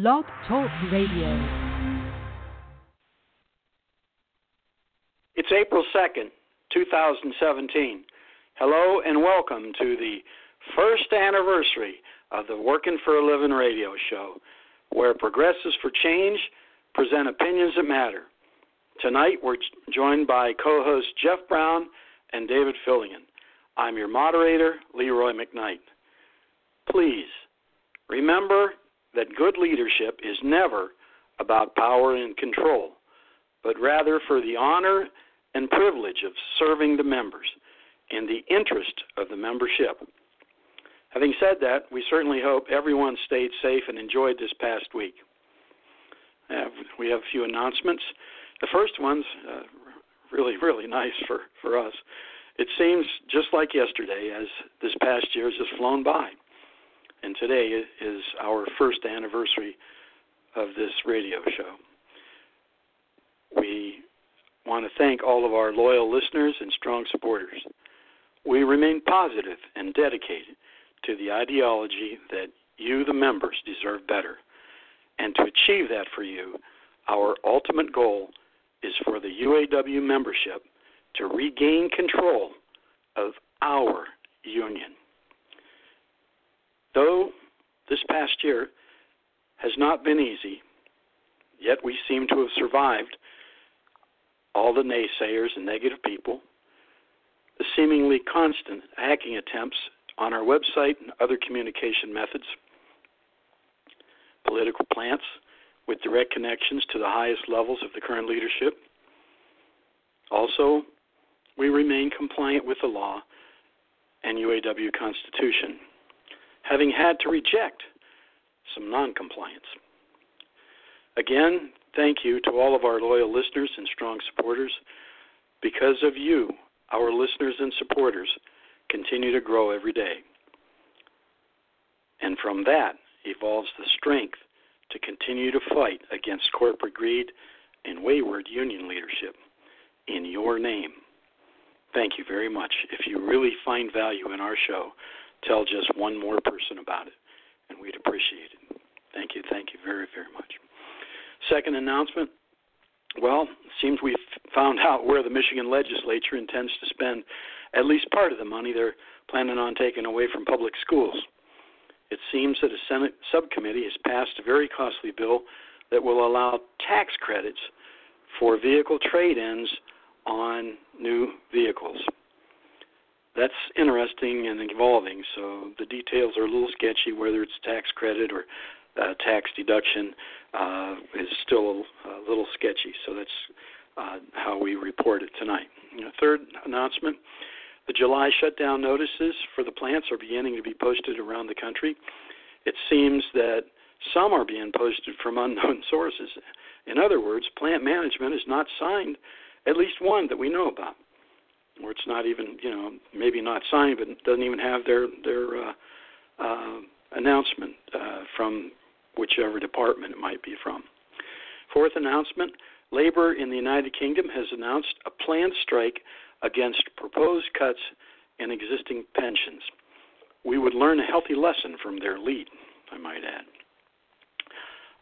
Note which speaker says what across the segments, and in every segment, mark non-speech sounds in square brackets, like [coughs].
Speaker 1: Blog Talk Radio.
Speaker 2: It's April 2nd, 2017. Hello and welcome to the first anniversary of the Working for a Living radio show, where progressives for change present opinions that matter. Tonight we're joined by co hosts Jeff Brown and David Fillion. I'm your moderator, Leroy McKnight. Please remember that good leadership is never about power and control, but rather for the honor and privilege of serving the members in the interest of the membership. Having said that, we certainly hope everyone stayed safe and enjoyed this past week. Uh, we have a few announcements. The first one's uh, really, really nice for, for us. It seems just like yesterday, as this past year has just flown by. And today is our first anniversary of this radio show. We want to thank all of our loyal listeners and strong supporters. We remain positive and dedicated to the ideology that you, the members, deserve better. And to achieve that for you, our ultimate goal is for the UAW membership to regain control of our union. Though this past year has not been easy, yet we seem to have survived all the naysayers and negative people, the seemingly constant hacking attempts on our website and other communication methods, political plants with direct connections to the highest levels of the current leadership. Also, we remain compliant with the law and UAW Constitution, having had to reject some noncompliance. Again, thank you to all of our loyal listeners and strong supporters. Because of you, our listeners and supporters continue to grow every day. And from that evolves the strength to continue to fight against corporate greed and wayward union leadership in your name. Thank you very much. If you really find value in our show, tell just one more person about it, and we'd appreciate it. Thank you, thank you very, very much. Second announcement well, it seems we've found out where the Michigan legislature intends to spend at least part of the money they're planning on taking away from public schools. It seems that a Senate subcommittee has passed a very costly bill that will allow tax credits for vehicle trade ins on new vehicles. That's interesting and evolving, so the details are a little sketchy whether it's tax credit or uh, tax deduction uh, is still a, little sketchy. So that's uh, how we report it tonight. Third announcement the July shutdown notices for the plants are beginning to be posted around the country. It seems that some are being posted from unknown [laughs] sources. In other words, plant management has not signed at least one that we know about, or it's not even, you know, maybe not signed, but doesn't even have their their uh, uh, announcement uh, from whichever department it might be from. Fourth announcement Labor in the United Kingdom has announced a planned strike against proposed cuts in existing pensions. We would learn a healthy lesson from their lead, I might add.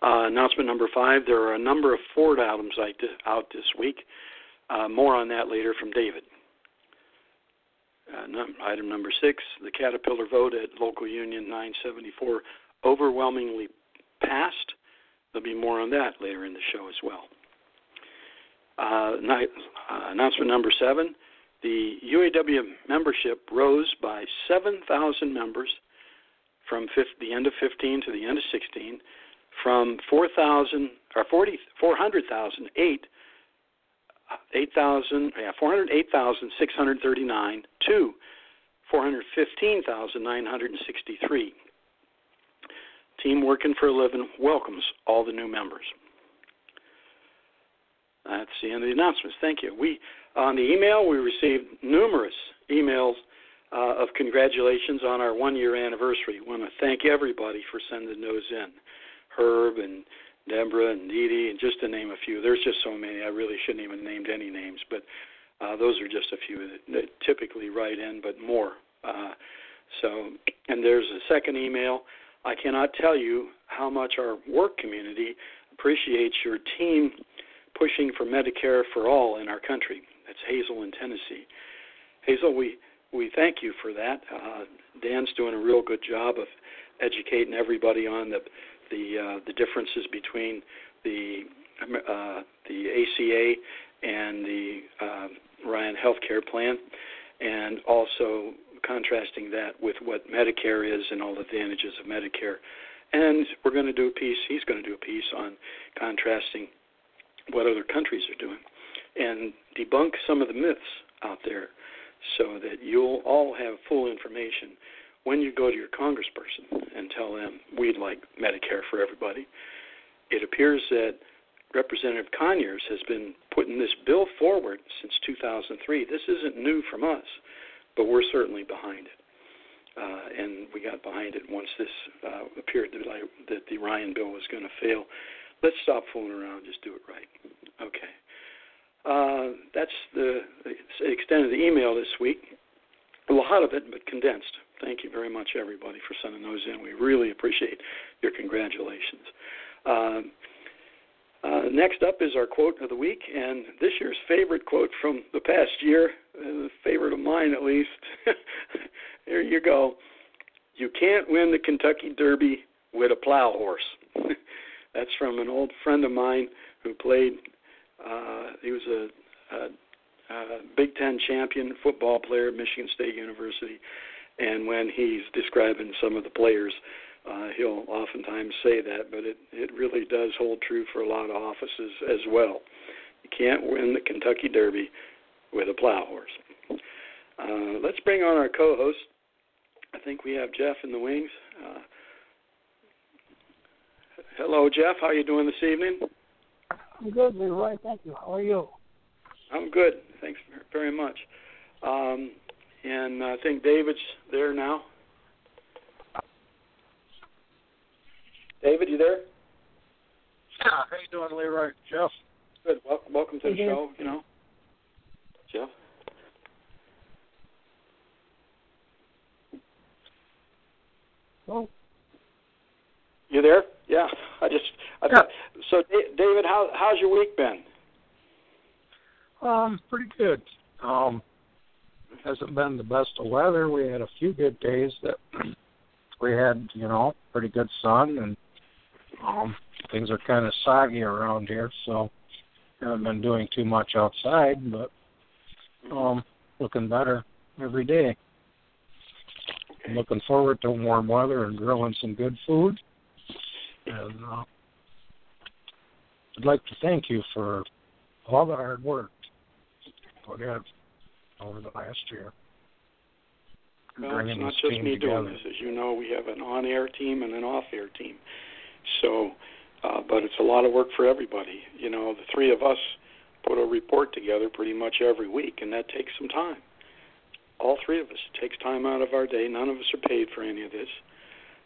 Speaker 2: Uh, announcement number five there are a number of Ford items out this week. Uh, more on that later from David. Uh, num- item number six the Caterpillar vote at Local Union 974 overwhelmingly passed. There'll be more on that later in the show as well. Uh, uh, announcement number seven the UAW membership rose by 7,000 members from 50, the end of 15 to the end of 16, from 4,000 or 40, 400,000, 8, 8,000, yeah, 408,639 to 415,963. Team Working for a Living welcomes all the new members. That's the end of the announcements. Thank you. We on the email we received numerous emails uh, of congratulations on our one-year anniversary. We want to thank everybody for sending those in. Herb and Deborah and Dee, and just to name a few. There's just so many. I really shouldn't even named any names, but uh, those are just a few that, that typically write in, but more. Uh, so, and there's a second email I cannot tell you how much our work community appreciates your team pushing for Medicare for all in our country. That's Hazel in Tennessee. Hazel, we we thank you for that. Uh, Dan's doing a real good job of educating everybody on the the uh, the differences between the uh, the ACA and the uh, Ryan Healthcare Plan, and also contrasting that with what Medicare is and all the advantages of Medicare. And we're going to do a piece. He's going to do a piece on contrasting what other countries are doing and debunk some of the myths out there so that you'll all have full information when you go to your congressperson and tell them we'd like Medicare for everybody. It appears that Representative Conyers has been putting this bill forward since 2003. This isn't new from us, but we're certainly behind it. Uh, and we got behind it once this uh, appeared that, I, that the Ryan bill was going to fail. Let's stop fooling around, just do it right. Okay. Uh, that's the extent of the email this week. A lot of it, but condensed. Thank you very much, everybody, for sending those in. We really appreciate your congratulations. Uh, uh, next up is our quote of the week, and this year's favorite quote from the past year, uh, favorite of mine at least. [laughs] Here you go. You can't win the Kentucky Derby with a plow horse. [laughs] That's from an old friend of mine who played. Uh, he was a, a, a Big Ten champion football player at Michigan State University, and when he's describing some of the players, uh, he'll oftentimes say that, but it it really does hold true for a lot of offices as well. You can't win the Kentucky Derby with a plow horse. Uh, let's bring on our co-host. I think we have Jeff in the wings. Uh, hello, Jeff. How are you doing this evening?
Speaker 1: I'm good, Leroy. Thank you. How are you?
Speaker 2: I'm good. Thanks very much. Um, and I think David's there now. David, you there?
Speaker 3: Yeah. How you doing, Leroy? Jeff.
Speaker 2: Good. Welcome, welcome to the show. You know, Jeff.
Speaker 1: Oh.
Speaker 2: You there? Yeah. I just. I
Speaker 3: yeah.
Speaker 2: So, David, how how's your week been?
Speaker 3: Um, pretty good. Um, hasn't been the best of weather. We had a few good days that [clears throat] we had, you know, pretty good sun, and um, things are kind of soggy around here, so haven't been doing too much outside, but um, looking better every day.
Speaker 2: Okay.
Speaker 3: Looking forward to warm weather and grilling some good food. And uh, I'd like to thank you for all the hard work put in over the last year.
Speaker 2: Well, it's not just me
Speaker 3: together.
Speaker 2: doing this. As you know, we have an on-air team and an off-air team. So, uh, but it's a lot of work for everybody. You know, the three of us put a report together pretty much every week, and that takes some time. All three of us. It takes time out of our day. None of us are paid for any of this,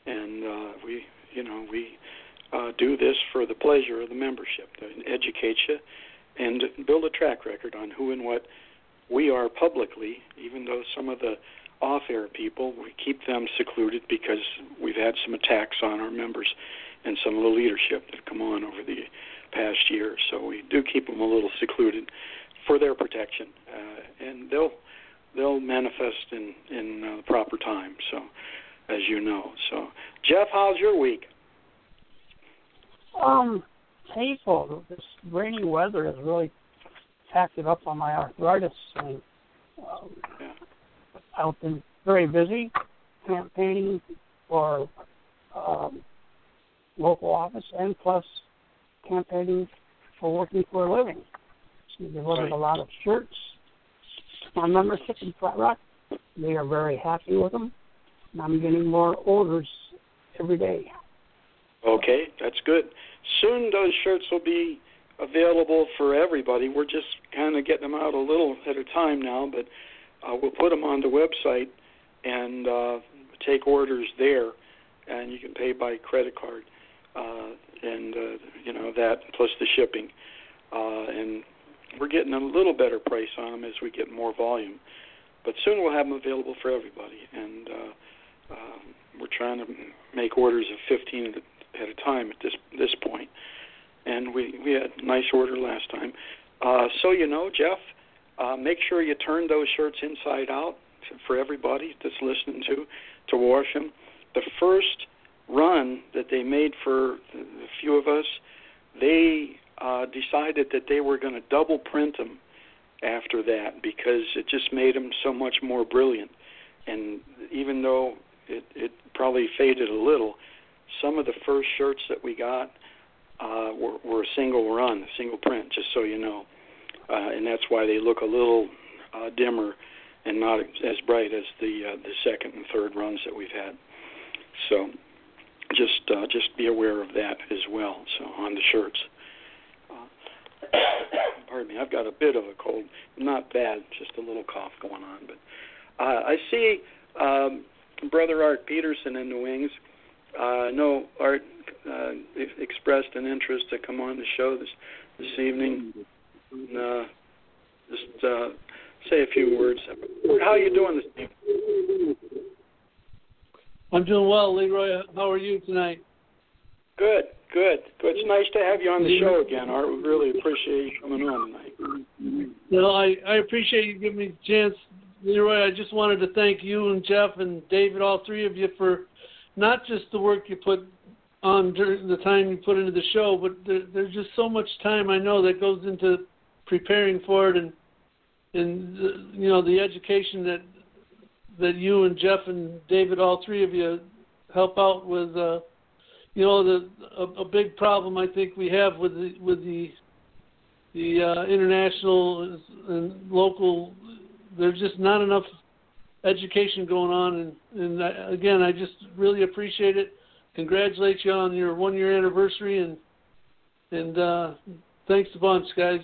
Speaker 2: and uh, we, you know, we uh, do this for the pleasure of the membership to educate you and build a track record on who and what we are publicly, even though some of the off air people, we keep them secluded because we've had some attacks on our members and some of the leadership that come on over the past year. So we do keep them a little secluded for their protection, uh, and they'll they'll manifest in in uh, proper time. So, as you know, so Jeff, how's your week?
Speaker 1: Um, painful. This rainy weather has really tacked it up on my arthritis. And, um. I've been very busy campaigning for um, local office and plus campaigning for working for a living. So we delivered
Speaker 2: Right.
Speaker 1: a lot of shirts. My membership in Flat Rock, they are very happy with them. And I'm getting more orders every day.
Speaker 2: Okay, that's good. Soon those shirts will be available for everybody. We're just kind of getting them out a little at a time now, but uh, we'll put them on the website and uh, take orders there, and you can pay by credit card, uh, and uh, you know that plus the shipping, uh, and we're getting a little better price on them as we get more volume. But soon we'll have them available for everybody, and uh, Um, we're trying to make orders of 15 at a time at this this point, and we we had nice order last time. Uh, so you know, Jeff, uh, make sure you turn those shirts inside out for everybody that's listening to to wash them. The first run that they made for a few of us, they uh, decided that they were going to double print them after that because it just made them so much more brilliant. And even though it, it probably faded a little, some of the first shirts that we got uh, were, were a single run, a single print, just so you know. Uh, and that's why they look a little uh, dimmer and not as bright as the uh, the second and third runs that we've had. So just uh, just be aware of that as well. So on the shirts. Uh, [coughs] pardon me, I've got a bit of a cold, not bad, just a little cough going on. But uh, I see um, Brother Art Peterson in the wings. Uh, know Art uh, expressed an interest to come on the show this this evening. And, uh, just uh, say a few words. How are you doing this evening?
Speaker 4: I'm doing well, Leroy. How are you tonight?
Speaker 2: Good, good, good. It's nice to have you on the show again, Art. We really appreciate you coming on tonight.
Speaker 4: No, I I appreciate you giving me the chance, Leroy. I just wanted to thank you and Jeff and David, all three of you, for not just the work you put on during the time you put into the show, but there, there's just so much time I know that goes into preparing for it and and you know the education that that you and Jeff and David, all three of you, help out with. Uh, you know, the a, a big problem I think we have with the with the the uh, international and local. There's just not enough education going on, and and I, again, I just really appreciate it. Congratulate you on your one year anniversary, and and uh, thanks a bunch, guys.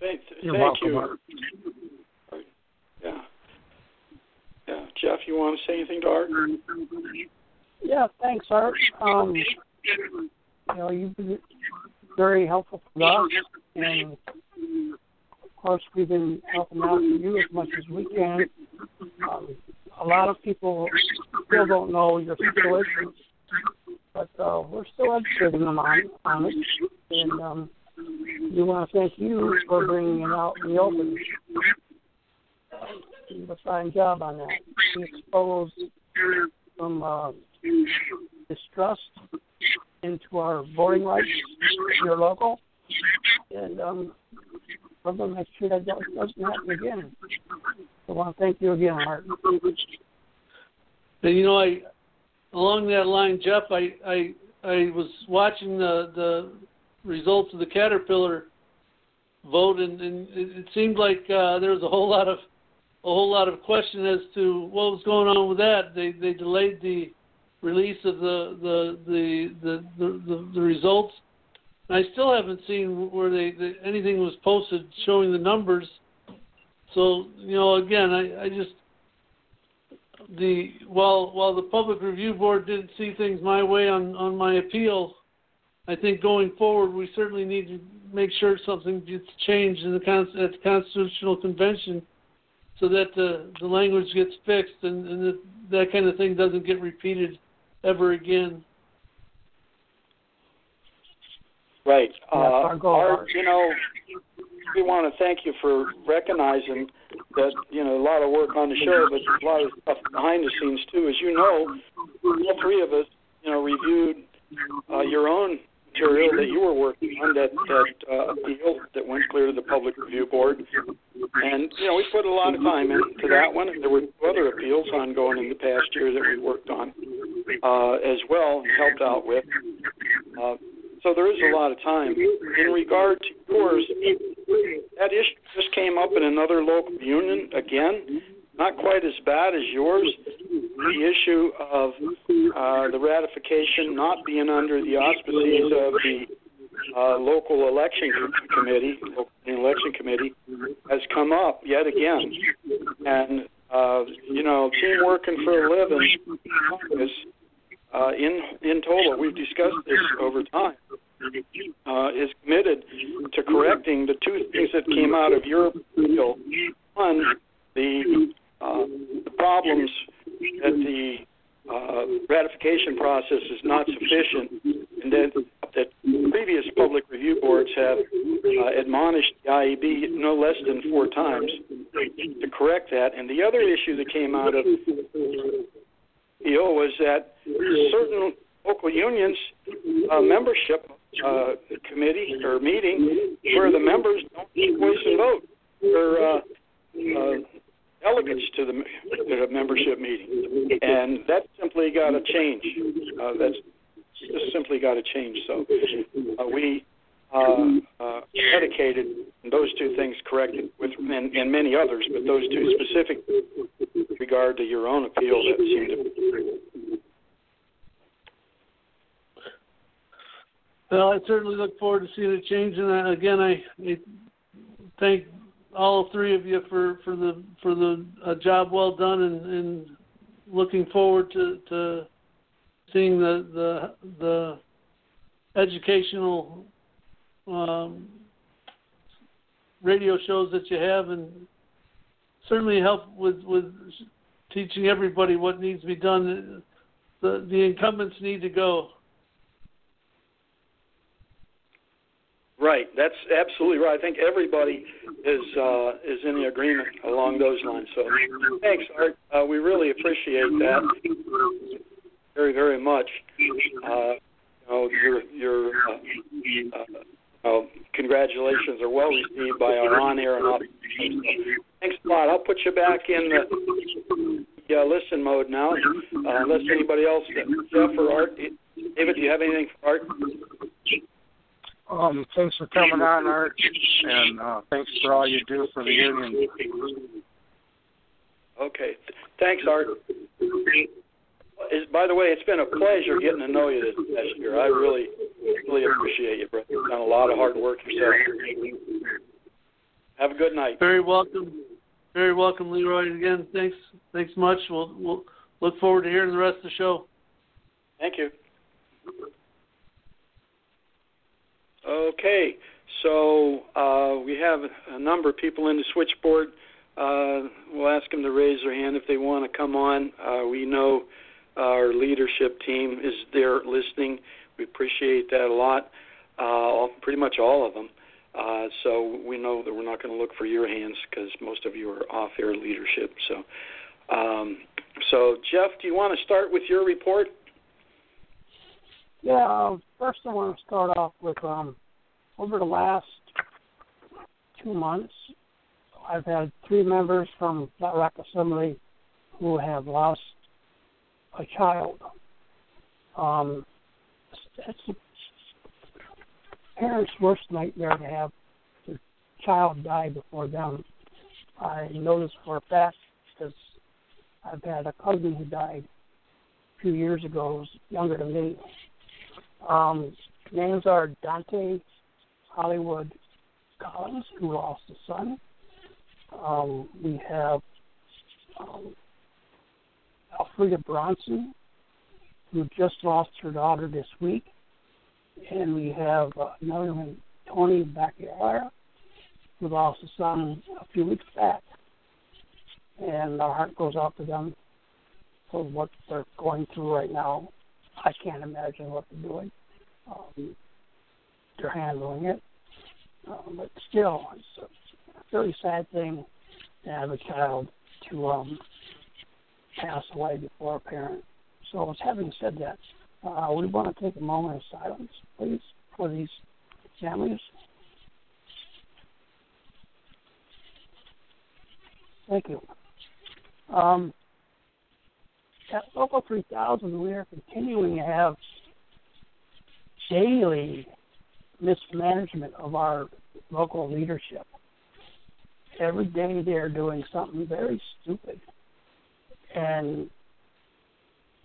Speaker 2: Thanks.
Speaker 3: You're
Speaker 2: thank
Speaker 3: welcome,
Speaker 2: you.
Speaker 3: Art.
Speaker 2: Yeah. Yeah. Jeff, you want to say anything to Art?
Speaker 1: Yeah, thanks, Art. Um, you know, you've been very helpful for us, and of course, we've been helping out for you as much as we can. Um, a lot of people still don't know your situation, but uh, we're still educating them on, on it, and um, we want to thank you for bringing it out in the open. You did a fine job on that. You exposed some uh, distrust into our voting rights here local, and we're going to make sure that doesn't happen again. So I want to thank you again, Art.
Speaker 4: And you know, I along that line, Jeff, I I I was watching the the results of the Caterpillar vote, and, and it, it seemed like uh, there was a whole lot of a whole lot of question as to what was going on with that. They they delayed the release of the the the the the, the, the results. I still haven't seen where they the, anything was posted showing the numbers. So you know, again, I, I just the while while the public review board didn't see things my way on on my appeal, I think going forward we certainly need to make sure something gets changed in the at the constitutional convention, so that the the language gets fixed and, and that that kind of thing doesn't get repeated ever again.
Speaker 2: Right.
Speaker 1: Yeah,
Speaker 2: Uh,
Speaker 1: our goal,
Speaker 2: you know, we want to thank you for recognizing that, you know, a lot of work on the show, but a lot of stuff behind the scenes, too. As you know, all three of us, you know, reviewed uh, your own material that you were working on, that, that uh, appeal that went clear to the Public Review Board. And, you know, we put a lot of time into that one. And there were other appeals ongoing in the past year that we worked on uh, as well and helped out with. Uh, so there is a lot of time. In regard to yours, that issue just came up in another local union again, not quite as bad as yours. The issue of uh, the ratification not being under the auspices of the uh, local election committee, local election committee, has come up yet again. And uh, you know, team working for a living is uh, in in total. We've discussed this over time. Uh, is committed to correcting the two things that came out of your appeal. One, the uh, the problems that the ratification process is not sufficient, and that that previous public review boards have uh, admonished the IEB no less than four times to correct that. And the other issue that came out of EO was that certain local unions uh, membership uh, committee or meeting where the members don't voice and vote or uh, uh, delegates to the, to the membership meeting, and that simply got to change. Uh, that's just simply got to change. So uh, we uh, uh, dedicated those two things corrected with and, and many others, but those two specific regard to your own appeal that seemed to.
Speaker 4: Well, I certainly look forward to seeing it change, and I, again, I, I thank all three of you for for the for the uh, job well done, and, and looking forward to to seeing the the the educational um, radio shows that you have, and certainly help with with teaching everybody what needs to be done. The the incumbents need to go.
Speaker 2: Right, that's absolutely right. I think everybody is uh, is in the agreement along those lines. So, thanks, Art. Uh, we really appreciate that very, very much. Uh, you know, your your uh, uh, congratulations are well received by our on-air and off. Thanks a lot. I'll put you back in the yeah, listen mode now, uh, unless anybody else, Jeff or Art. David, do you have anything for Art?
Speaker 3: Um, thanks for coming on, Art, and uh, thanks for all you do for the union.
Speaker 2: Okay, thanks, Art. Is, by the way, it's been a pleasure getting to know you this past year. I really, really appreciate you, brother. You've done a lot of hard work yourself. Have a good night.
Speaker 4: Very welcome. Very welcome, Leroy. Again, thanks. Thanks much. We'll we'll look forward to hearing the rest of the show.
Speaker 2: Thank you. Okay, so uh, we have a number of people in the switchboard. Uh, we'll ask them to raise their hand if they want to come on. Uh, we know our leadership team is there listening. We appreciate that a lot. Uh, all, pretty much all of them. Uh, so we know that we're not going to look for your hands because most of you are off-air leadership. So, um, so Jeff, do you want to start with your report?
Speaker 1: Yeah, uh, first I want to start off with um, over the last two months, I've had three members from Flat Rock Assembly who have lost a child. Um, it's a parent's worst nightmare to have their child die before them. I know this for a fact because I've had a cousin who died a few years ago, was younger than me. Um, names are Dante Hollywood Collins, who lost a son. Um, we have um, Alfreda Bronson, who just lost her daughter this week. And we have uh, another one, Tony Bacchiara, who lost a son a few weeks back. And our heart goes out to them for what they're going through right now. I can't imagine what they're doing. Um, they're handling it. Um, but still, it's a very sad thing to have a child to um, pass away before a parent. So, having said that, uh, we want to take a moment of silence, please, for these families. Thank you. Um, at Local 3000, we are continuing to have daily mismanagement of our local leadership. Every day they're doing something very stupid and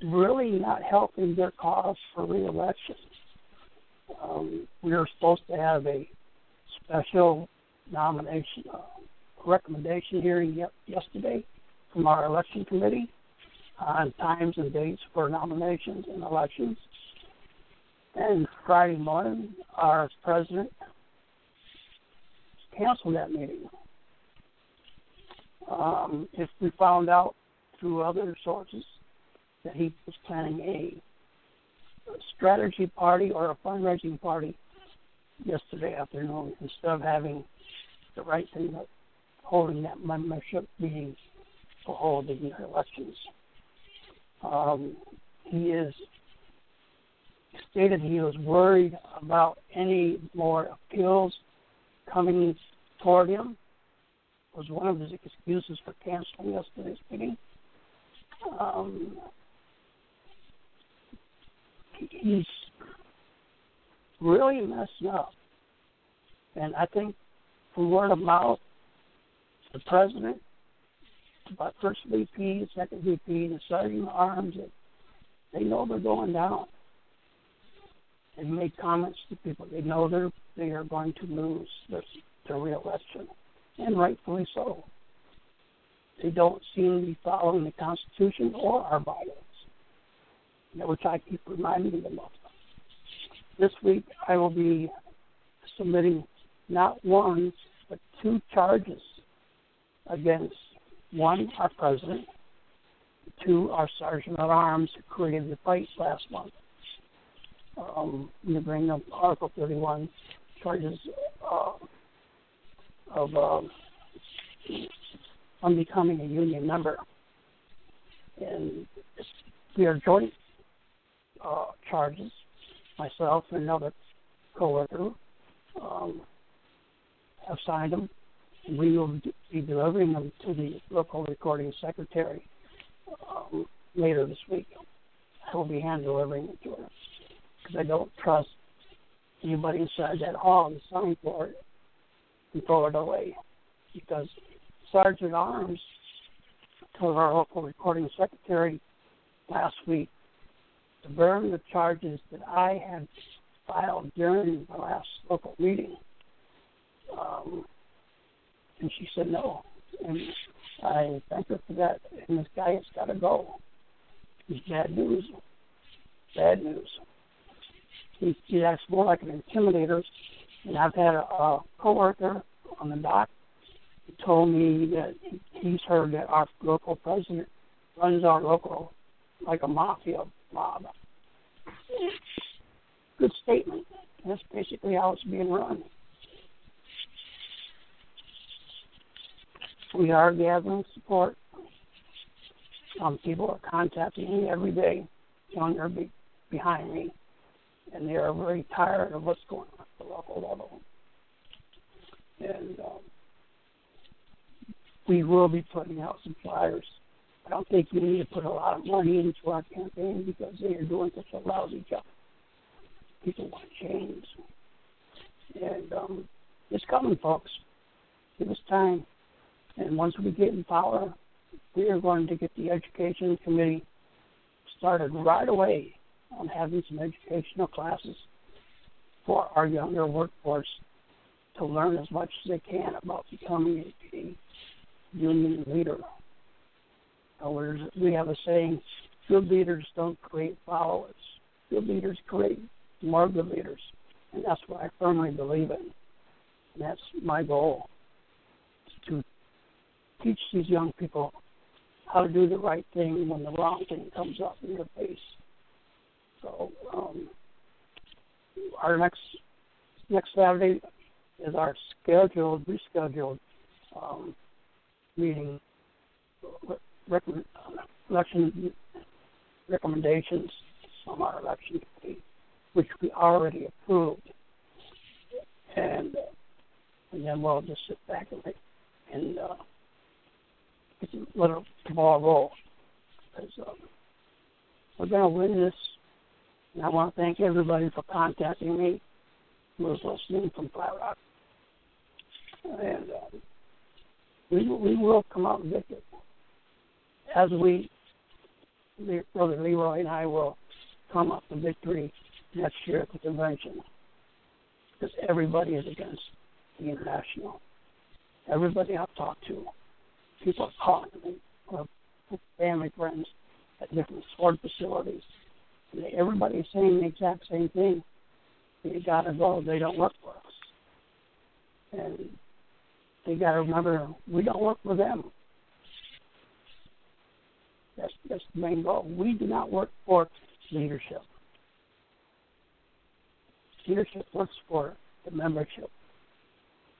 Speaker 1: really not helping their cause for reelection. Um, we were supposed to have a special nomination uh, recommendation hearing yesterday from our election committee on times and dates for nominations and elections. And Friday morning, our president canceled that meeting. Um, if we found out through other sources that he was planning a strategy party or a fundraising party yesterday afternoon instead of having the right thing of holding that membership meeting for holding the elections. Um, he is stated he was worried about any more appeals coming toward him. Was one of his excuses for canceling yesterday's meeting. Um, he's really messing up, and I think from word of mouth, the president, about first VP, second VP, the sergeant arms, they know they're going down and made comments to people. They know they're they are going to lose their their reelection, and rightfully so. They don't seem to be following the Constitution or our bylaws, which I keep reminding them of. This week, I will be submitting not one but two charges against one our president, two our sergeant at arms who created the fight last month um, you bring up Article 31 charges uh, of um, unbecoming a union member. And we are joint uh, charges, myself and another coworker um, have signed them. We will be delivering them to the local recording secretary um, later this week. I will be hand delivering them to her because I don't trust anybody inside that hall to sign for it and throw it away. Because Sergeant Arms told our local recording secretary last week to burn the charges that I had filed during the last local meeting. Um, and she said no. And I thank her for that. And this guy has got to go. It's bad news. Bad news he, he acts more like an intimidator. And I've had a, a coworker on the dock who told me that he's heard that our local president runs our local like a mafia mob. Good statement. That's basically how it's being run. We are gathering support. Some people are contacting me every day, telling they're be behind me and they are very tired of what's going on at the local level. And um, we will be putting out some flyers. I don't think we need to put a lot of money into our campaign because they are doing such a lousy job. People want change. And um, it's coming, folks. Give us time. And once we get in power, we are going to get the education committee started right away on having some educational classes for our younger workforce to learn as much as they can about becoming a union leader. We have a saying, good leaders don't create followers. Good leaders create more good leaders. And that's what I firmly believe in. And that's my goal, teach these young people how to do the right thing when the wrong thing comes up in their face. So um, our next next Saturday is our scheduled rescheduled um, meeting election recommendations from our election committee, which we already approved, and and then we'll just sit back and and uh, let ball roll because uh, we're going to win this and I want to thank everybody for contacting me who was listening from Flat Rock. And uh, we, we will come out victor. As we, Brother Leroy and I will come up to victory next year at the convention. Because everybody is against the international. Everybody I've talked to, people are calling me, or family friends at different sport facilities everybody's saying the exact same thing. You gotta go. They don't work for us, and they gotta remember we don't work for them. That's that's the main goal. We do not work for leadership. leadership works for the membership.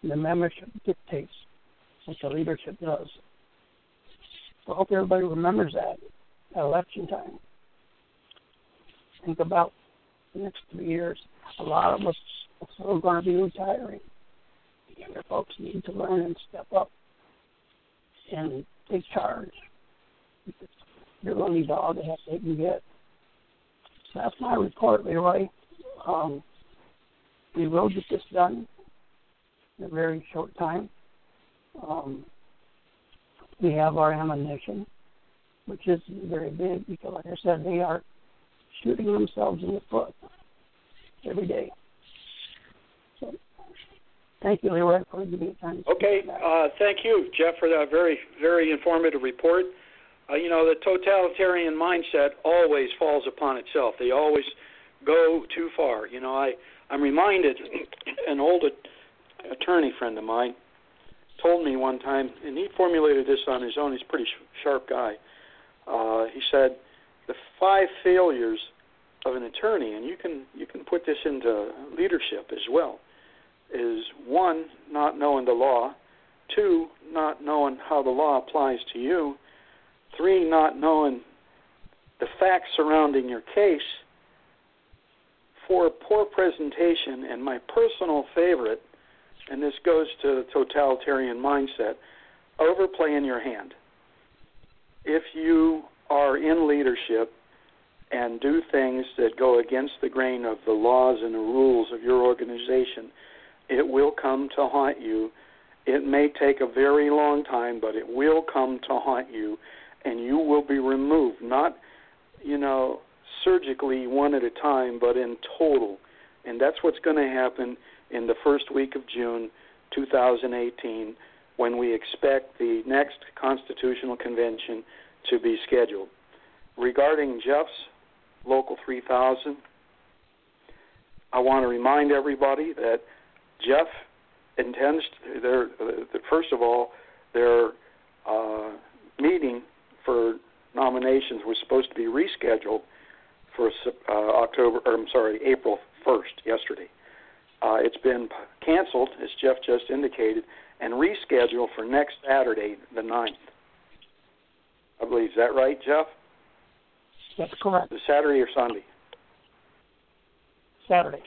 Speaker 1: And the membership dictates what the leadership does. I hope everybody remembers that at election time. Think about the next three years. A lot of us are going to be retiring. The younger folks need to learn and step up and take charge. You're the only dog that they can get. So that's my report, Leroy. Um, we will get this done in a very short time. Um, we have our ammunition, which is very big because, like I said, they are shooting themselves in the foot every day. So, thank you, Leroy, for giving me time.
Speaker 2: Okay, uh, thank you, Jeff, for that very, very informative report. Uh, you know, the totalitarian mindset always falls upon itself. They always go too far. You know, I I'm reminded an old attorney friend of mine told me one time, and he formulated this on his own. He's a pretty sharp guy. Uh, he said the five failures of an attorney, and you can you can put this into leadership as well, is one not knowing the law, two not knowing how the law applies to you, three not knowing the facts surrounding your case, four poor presentation, and my personal favorite, and this goes to the totalitarian mindset, overplay in your hand. If you are in leadership and do things that go against the grain of the laws and the rules of your organization, it will come to haunt you. It may take a very long time, but it will come to haunt you, and you will be removed, not, you know, surgically one at a time, but in total. And that's what's going to happen in the first week of June 2018 when we expect the next Constitutional Convention to be scheduled. Regarding Jeff's Local 3000, I want to remind everybody that Jeff intends to, their, first of all, their uh, meeting for nominations was supposed to be rescheduled for uh, October, or I'm sorry, April 1st, yesterday. Uh, it's been canceled, as Jeff just indicated, and rescheduled for next Saturday, the 9th. I believe. Is that right, Jeff?
Speaker 1: That's correct.
Speaker 2: The Saturday or Sunday?
Speaker 1: Saturday.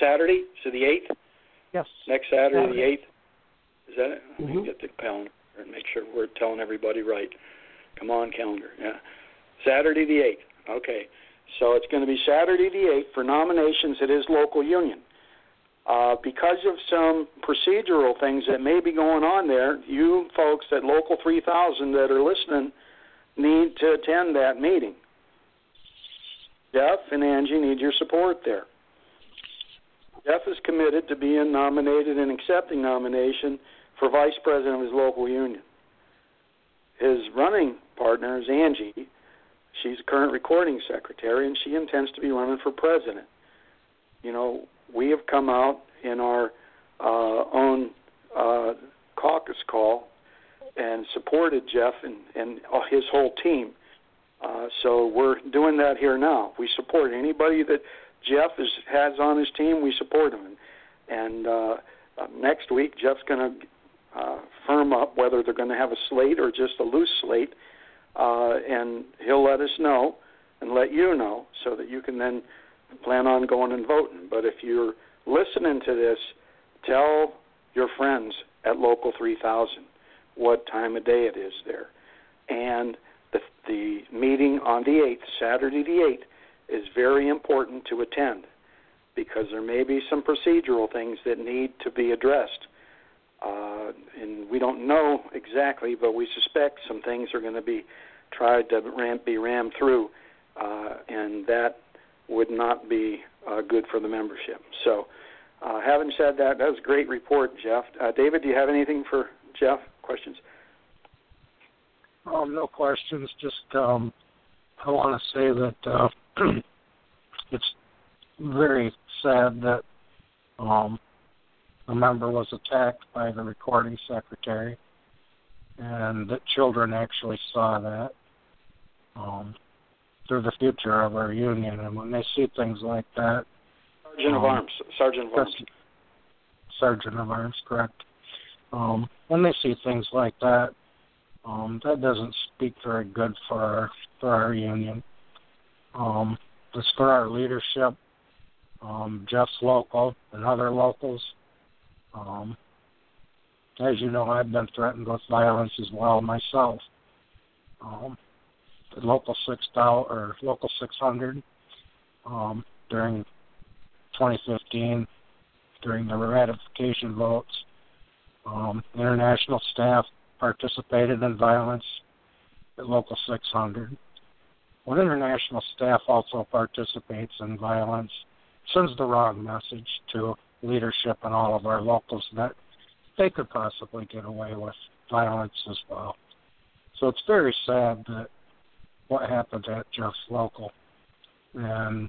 Speaker 2: Saturday, so the 8th?
Speaker 1: Yes.
Speaker 2: Next Saturday,
Speaker 1: Saturday.
Speaker 2: the 8th? Is that it? Let
Speaker 1: Mm-hmm.
Speaker 2: me get the calendar and make sure we're telling everybody right. Come on, calendar. Yeah. Saturday, the 8th. Okay. So it's going to be Saturday, the 8th for nominations at his local union. Uh, because of some procedural things that may be going on there, you folks at Local 3000 that are listening need to attend that meeting. Jeff and Angie need your support there. Jeff is committed to being nominated and accepting nomination for vice president of his local union. His running partner is Angie. She's current recording secretary, and she intends to be running for president. You know, we have come out in our uh, own uh, caucus call and supported Jeff and, and his whole team. Uh, so we're doing that here now. We support anybody that Jeff is, has on his team. We support him. And uh, uh, next week, Jeff's going to uh, firm up whether they're going to have a slate or just a loose slate, uh, and he'll let us know and let you know so that you can then plan on going and voting. But if you're listening to this, tell your friends at Local 3000 what time of day it is there. And the, the meeting on the 8th, Saturday the 8th, is very important to attend because there may be some procedural things that need to be addressed. Uh, and we don't know exactly, but we suspect some things are going to be tried to ram, be rammed through, uh, and that would not be uh, good for the membership. So, uh, having said that, that was a great report, Jeff. Uh, David, do you have anything for Jeff? Questions?
Speaker 3: Um, no questions. Just um, I want to say that uh, [clears throat] it's very sad that um, a member was attacked by the recording secretary, and that children actually saw that. Um, they're the future of our union, and when they see things like that,
Speaker 2: Sergeant of
Speaker 3: Um,
Speaker 2: Arms. Sergeant of Arms.
Speaker 3: Sergeant of Arms, correct. Um, when they see things like that, um, that doesn't speak very good for our for our union. Um, as for our leadership, um, Jeff's local and other locals. Um, as you know, I've been threatened with violence as well myself. Um, local six thou or local six hundred um, during 2015 during the ratification votes. Um, international staff participated in violence at Local 600. When international staff also participates in violence, sends the wrong message to leadership and all of our locals that they could possibly get away with violence as well. So it's very sad that what happened at Jeff's local. And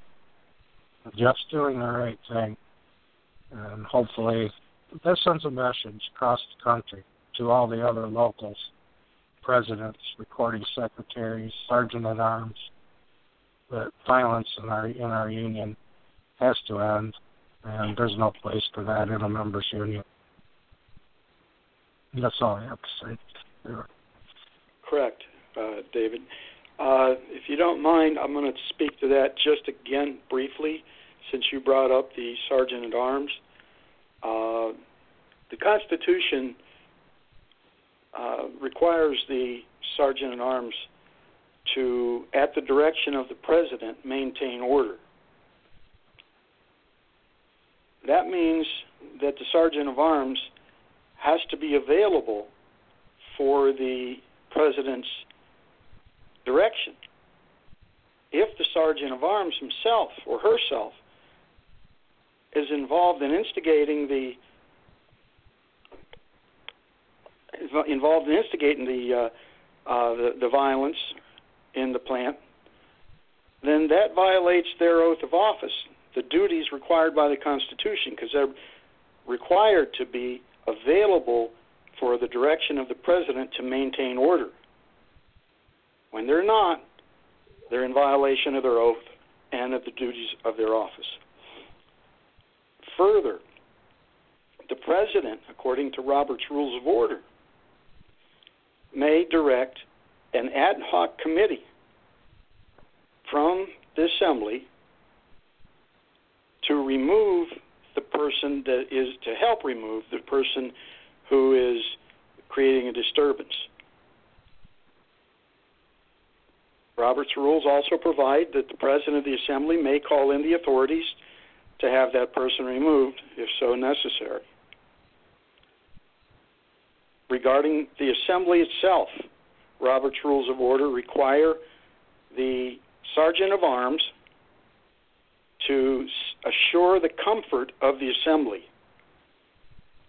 Speaker 3: Jeff's doing the right thing. And hopefully this sends a message across the country to all the other locals, presidents, recording secretaries, sergeant at arms, that violence in our in our union has to end, and there's no place for that in a members union. And that's all I have to say.
Speaker 2: Correct, uh, David. Uh, if you don't mind, I'm going to speak to that just again briefly, since you brought up the sergeant at arms. Uh, the Constitution uh, requires the sergeant at arms to, at the direction of the president, maintain order. That means that the sergeant of arms has to be available for the president's direction. If the sergeant of arms himself or herself is involved in instigating the involved in instigating the uh, uh, the, the violence in the plant, then that violates their oath of office, the duties required by the Constitution, because they're required to be available for the direction of the president to maintain order. When they're not, they're in violation of their oath and of the duties of their office. Further, the president, according to Robert's Rules of Order, may direct an ad hoc committee from the assembly to remove the person that is to help remove the person who is creating a disturbance. Robert's rules also provide that the president of the assembly may call in the authorities to have that person removed if so necessary. Regarding the assembly itself, Robert's Rules of Order require the sergeant of arms to assure the comfort of the assembly.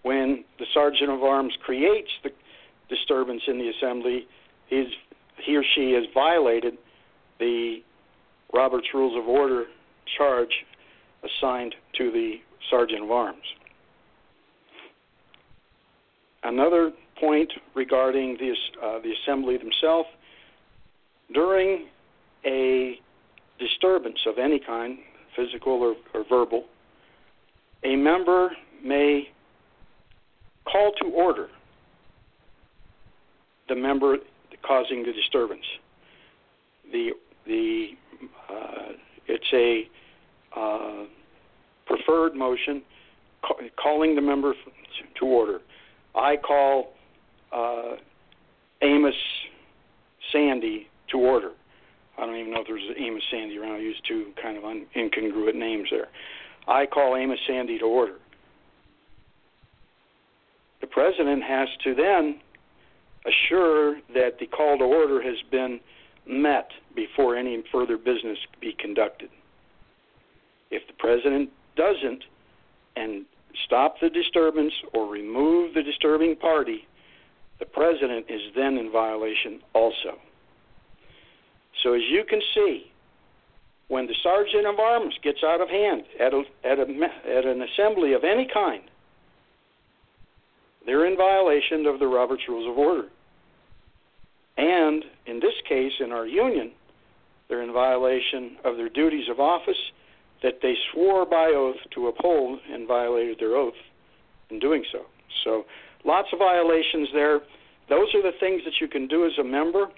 Speaker 2: When the sergeant of arms creates the disturbance in the assembly, he's, he or she has violated the Robert's Rules of Order charge assigned to the sergeant of arms. Another point regarding the, uh, the assembly themselves during a disturbance of any kind, physical or, or verbal, a member may call to order the member causing the disturbance. The the uh, it's a uh, preferred motion ca- calling the member to order. I call uh, Amos Sandy to order. I don't even know if there's Amos Sandy around. I use two kind of un- incongruent names there. I call Amos Sandy to order. The president has to then assure that the call to order has been met before any further business be conducted. If the president doesn't and stop the disturbance or remove the disturbing party, the president is then in violation also. So, as you can see, when the sergeant of arms gets out of hand at, a, at, a, at an assembly of any kind, they're in violation of the Roberts Rules of Order. And in this case, in our union, they're in violation of their duties of office that they swore by oath to uphold and violated their oath in doing so. So, lots of violations there. Those are the things that you can do as a member.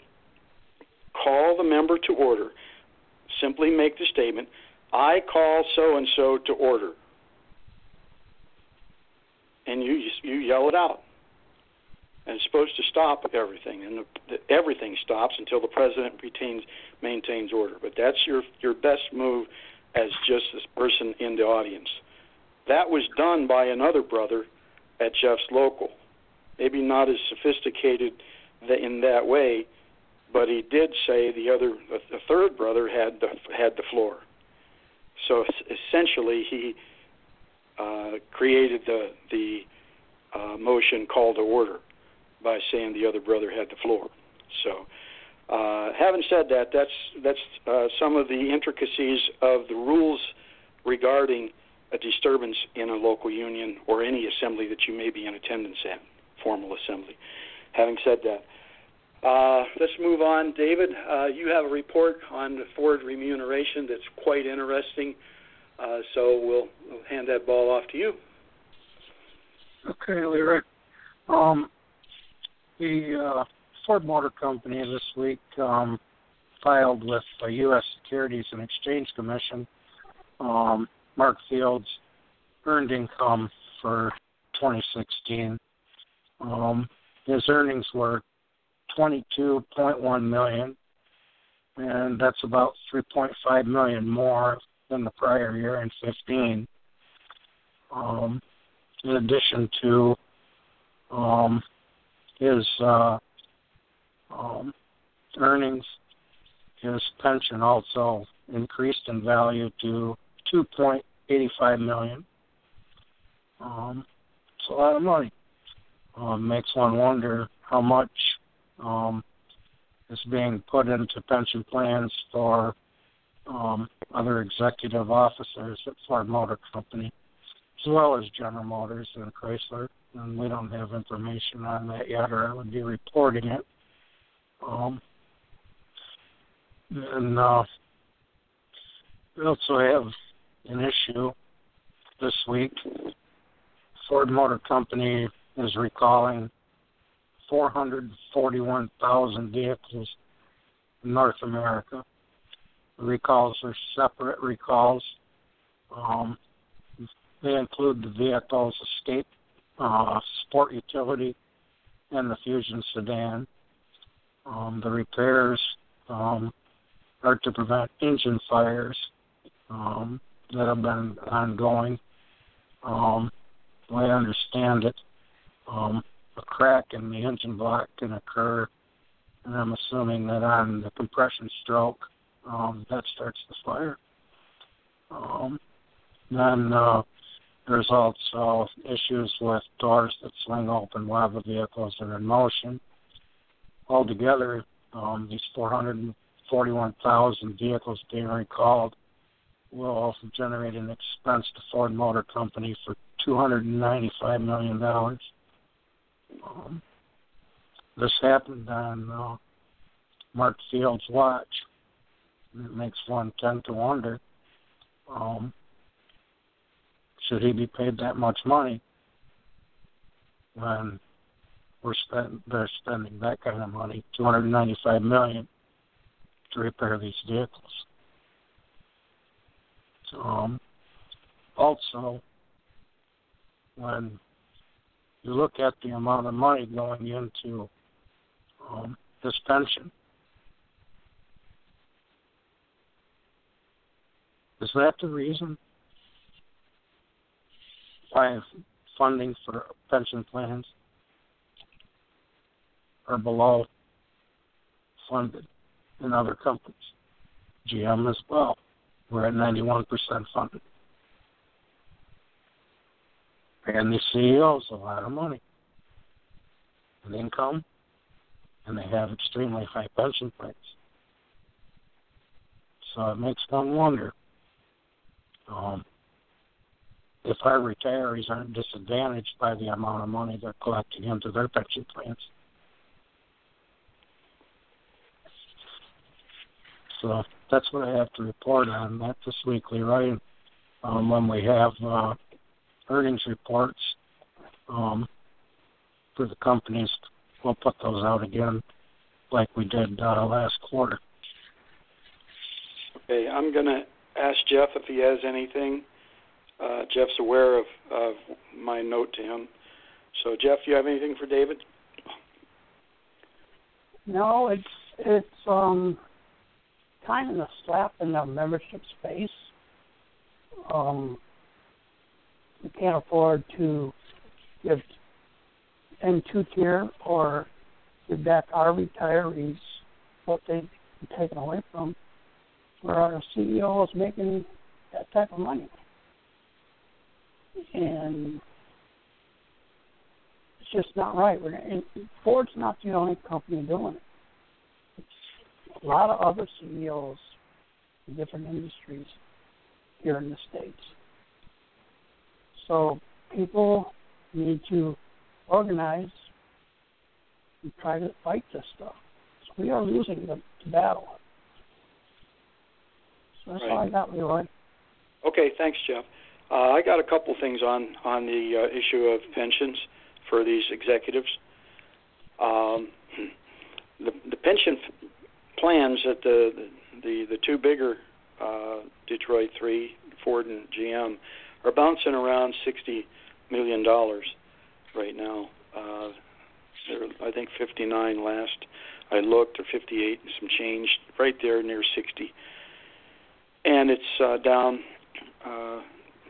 Speaker 2: Call the member to order. Simply make the statement I call so and so to order. And you you yell it out. And it's supposed to stop everything, and the, the, everything stops until the president retains maintains order. But that's your your best move as just this person in the audience. That was done by another brother at Jeff's local. Maybe not as sophisticated in that way, but he did say the other, the third brother had the had the floor. So essentially, he uh, created the the uh, motion call to order by saying the other brother had the floor. So, uh, having said that, that's that's uh, some of the intricacies of the rules regarding a disturbance in a local union or any assembly that you may be in attendance at, formal assembly. Having said that, uh, let's move on. David, uh, you have a report on the Ford remuneration that's quite interesting. Uh, so we'll, we'll, hand that ball off to you.
Speaker 3: Okay, Leroy. Um, the uh, Ford Motor Company this week um, filed with the U.S. Securities and Exchange Commission um, Mark Fields' earned income for 2016. Um, his earnings were 22.1 million, and that's about 3.5 million more than the prior year in 15. Um, in addition to um, his uh, um, earnings, his pension also increased in value to 2.85 million. Um, it's a lot of money. Um, makes one wonder how much um, is being put into pension plans for um, other executive officers at Ford Motor Company, as well as General Motors and Chrysler. And we don't have information on that yet, or I would be reporting it. Um, and uh, we also have an issue this week. Ford Motor Company is recalling 441,000 vehicles in North America. Recalls are separate recalls. Um, they include the vehicle's escape uh, sport utility and the Fusion sedan. Um, the repairs um, are to prevent engine fires um, that have been ongoing. Um, I understand it, um, a crack in the engine block can occur, and I'm assuming that on the compression stroke, um, that starts the fire. Um, then uh, there's also issues with doors that swing open while the vehicles are in motion. Altogether, um, these 441,000 vehicles being recalled will also generate an expense to Ford Motor Company for $295 million. Um, this happened on uh, Mark Fields' watch. It makes one tend to wonder um, should he be paid that much money when we're spend, they're spending that kind of money, 295 million, to repair these vehicles. Um, also, when you look at the amount of money going into um, this pension, is that the reason why funding for pension plans are below funded in other companies? GM as well. We're at 91% funded. And the CEOs a lot of money and income, and they have extremely high pension plans. So it makes one wonder um, if our retirees aren't disadvantaged by the amount of money they're collecting into their pension plans. So that's what I have to report on that this week, Leroy. um, when we have uh, earnings reports um, for the companies, we'll put those out again like we did uh, last quarter.
Speaker 2: Okay, I'm to ask Jeff if he has anything. Uh, Jeff's aware of, of my note to him. So, Jeff, do you have anything for David?
Speaker 1: No, it's it's um kind of a slap in the membership space. Um, we can't afford to give in two tier or give back our retirees what they've taken away from, where our CEO is making that type of money. And it's just not right. We're, and Ford's not the only company doing it. It's a lot of other CEOs in different industries here in the States. So people need to organize and try to fight this stuff. So we are losing the, the battle. That's
Speaker 2: right.
Speaker 1: all I got, Leroy.
Speaker 2: Okay, thanks, Jeff. Uh, I got a couple things on on the uh, issue of pensions for these executives. Um, [clears throat] the, the pension f- plans at the the the two bigger uh, Detroit three, Ford and GM, are bouncing around sixty million dollars right now. Uh, they're, I think 59 last I looked, or 58 and some change, right there near 60, and it's uh, down uh,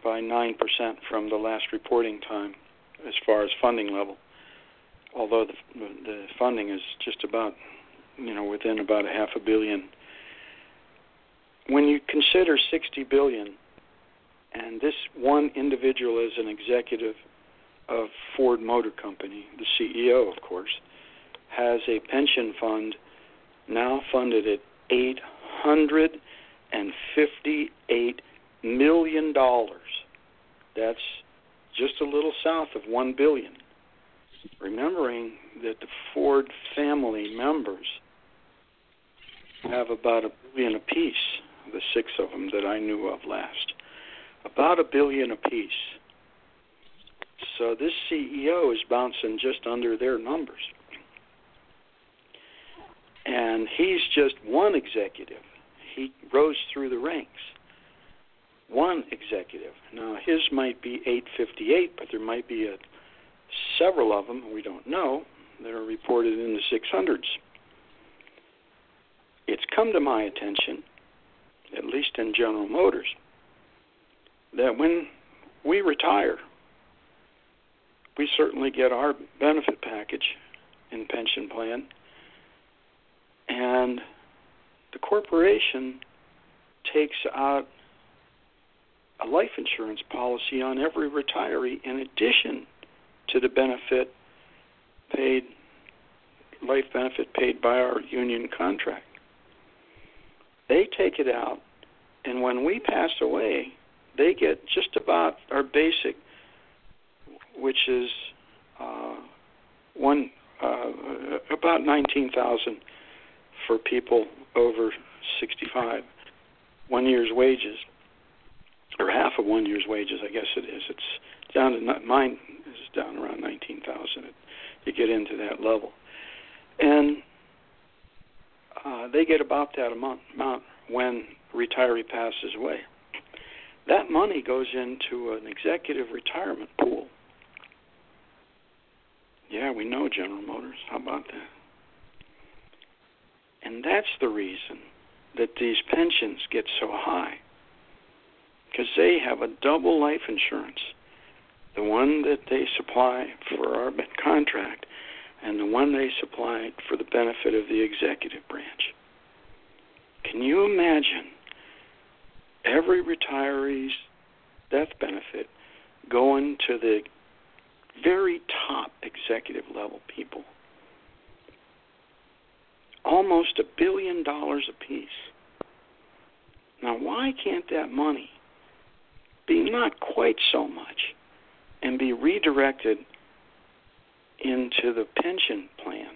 Speaker 2: by nine percent from the last reporting time as far as funding level. Although the the funding is just about you know within about a half a billion. When you consider 60 billion, and this one individual is an executive of Ford Motor Company, the CEO, of course, has a pension fund now funded at 858 million dollars. That's just a little south of 1 billion. Remembering that the Ford family members have about a billion apiece, the six of them that I knew of last. About a billion apiece. So this CEO is bouncing just under their numbers. And he's just one executive. He rose through the ranks. One executive. Now his might be 858, but there might be a, several of them we don't know that are reported in the 600s. It's come to my attention, at least in General Motors, that when we retire, we certainly get our benefit package in pension plan, and the corporation takes out a life insurance policy on every retiree in addition to the benefit paid life benefit paid by our union contract. They take it out and when we pass away, they get just about our basic which is uh, one uh, about 19,000 for people over 65, one year's wages, or half of one year's wages, I guess it is. It's down to mine is down around 19,000. You get into that level, and uh, they get about that amount, amount when retiree passes away. That money goes into an executive retirement pool yeah, we know General Motors. How about that? And that's the reason that these pensions get so high. Because they have a double life insurance the one that they supply for our contract, and the one they supply for the benefit of the executive branch. Can you imagine every retiree's death benefit going to the very top executive level people. Almost a billion dollars apiece. Now, why can't that money be not quite so much and be redirected into the pension plan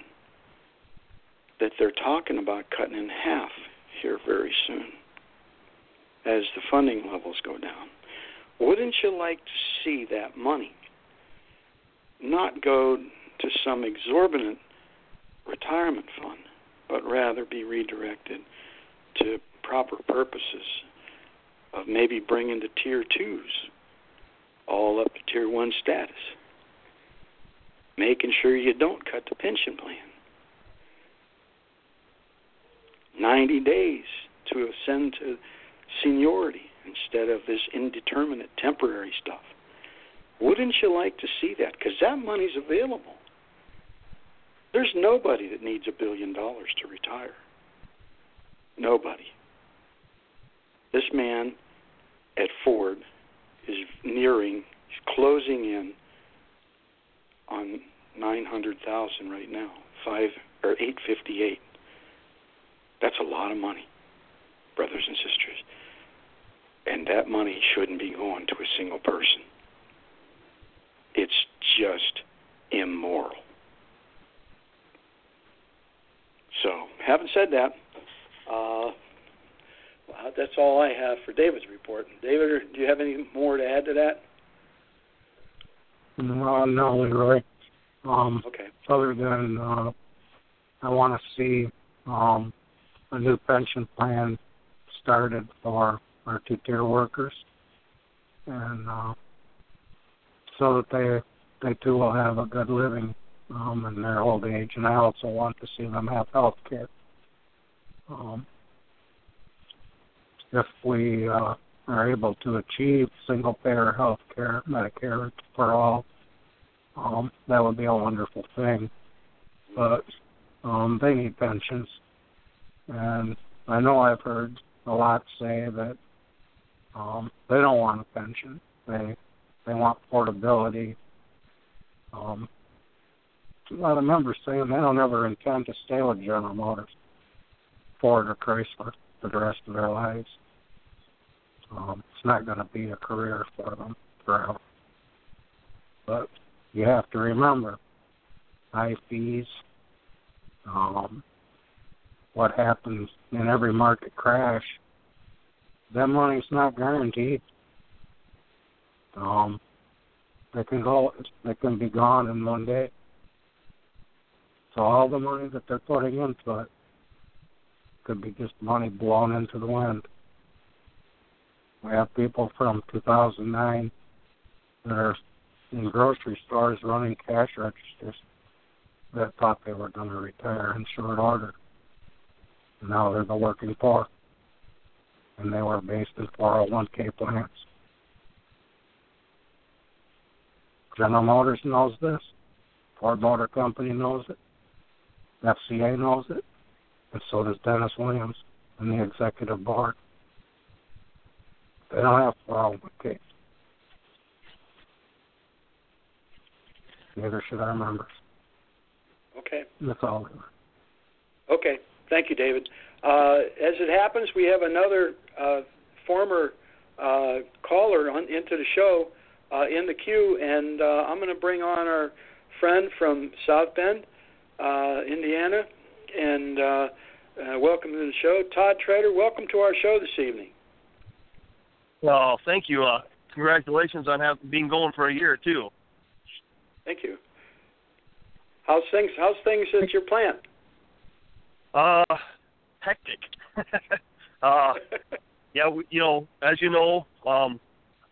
Speaker 2: that they're talking about cutting in half here very soon as the funding levels go down? Wouldn't you like to see that money not go to some exorbitant retirement fund, but rather be redirected to proper purposes of maybe bringing the tier twos all up to tier one status, making sure you don't cut the pension plan. 90 days to ascend to seniority instead of this indeterminate temporary stuff. Wouldn't you like to see that? Because that money's available. There's nobody that needs a billion dollars to retire. Nobody. This man at Ford is nearing, he's closing in on 900,000 right now, 5 or 858. That's a lot of money, brothers and sisters. And that money shouldn't be going to a single person. It's just immoral. So, having said that, uh, that's all I have for David's report. David, do you have any more to add to that?
Speaker 3: No, no, Leroy. Um,
Speaker 2: okay.
Speaker 3: Other than uh, I want to see um, a new pension plan started for our two-tier workers, and uh, so that they they too will have a good living um, in their old age. And I also want to see them have health care. Um, if we uh, are able to achieve single payer health care, Medicare for all, um, that would be a wonderful thing. But um, they need pensions. And I know I've heard a lot say that um, they don't want a pension. They they want portability. Um, a lot of members saying they don't ever intend to stay with General Motors, Ford, or Chrysler for the rest of their lives. Um, it's not going to be a career for them forever. But you have to remember high fees, um, what happens in every market crash, that money's not guaranteed. Um, they can go, they can be gone in one day. So all the money that they're putting into it could be just money blown into the wind. We have people from 2009 that are in grocery stores running cash registers that thought they were going to retire in short order. Now they're the working poor, and they were based in 401k plans. General Motors knows this. Ford Motor Company knows it. FCA knows it. And so does Dennis Williams and the executive board. They don't have a problem with Gates. Neither should our members.
Speaker 2: Okay.
Speaker 3: That's all.
Speaker 2: Okay. Thank you, David. Uh, as it happens, we have another uh, former uh, caller on, into the show uh, in the queue, and uh, I'm going to bring on our friend from South Bend, uh, Indiana, and welcome to the show, Todd Trainer. Welcome to our show this evening.
Speaker 5: Well, thank you. Uh, congratulations on having being going for a year too.
Speaker 2: Thank you. How's things? How's things at your plant?
Speaker 5: Uh, hectic. [laughs] uh, yeah, we, you know, as you know, um,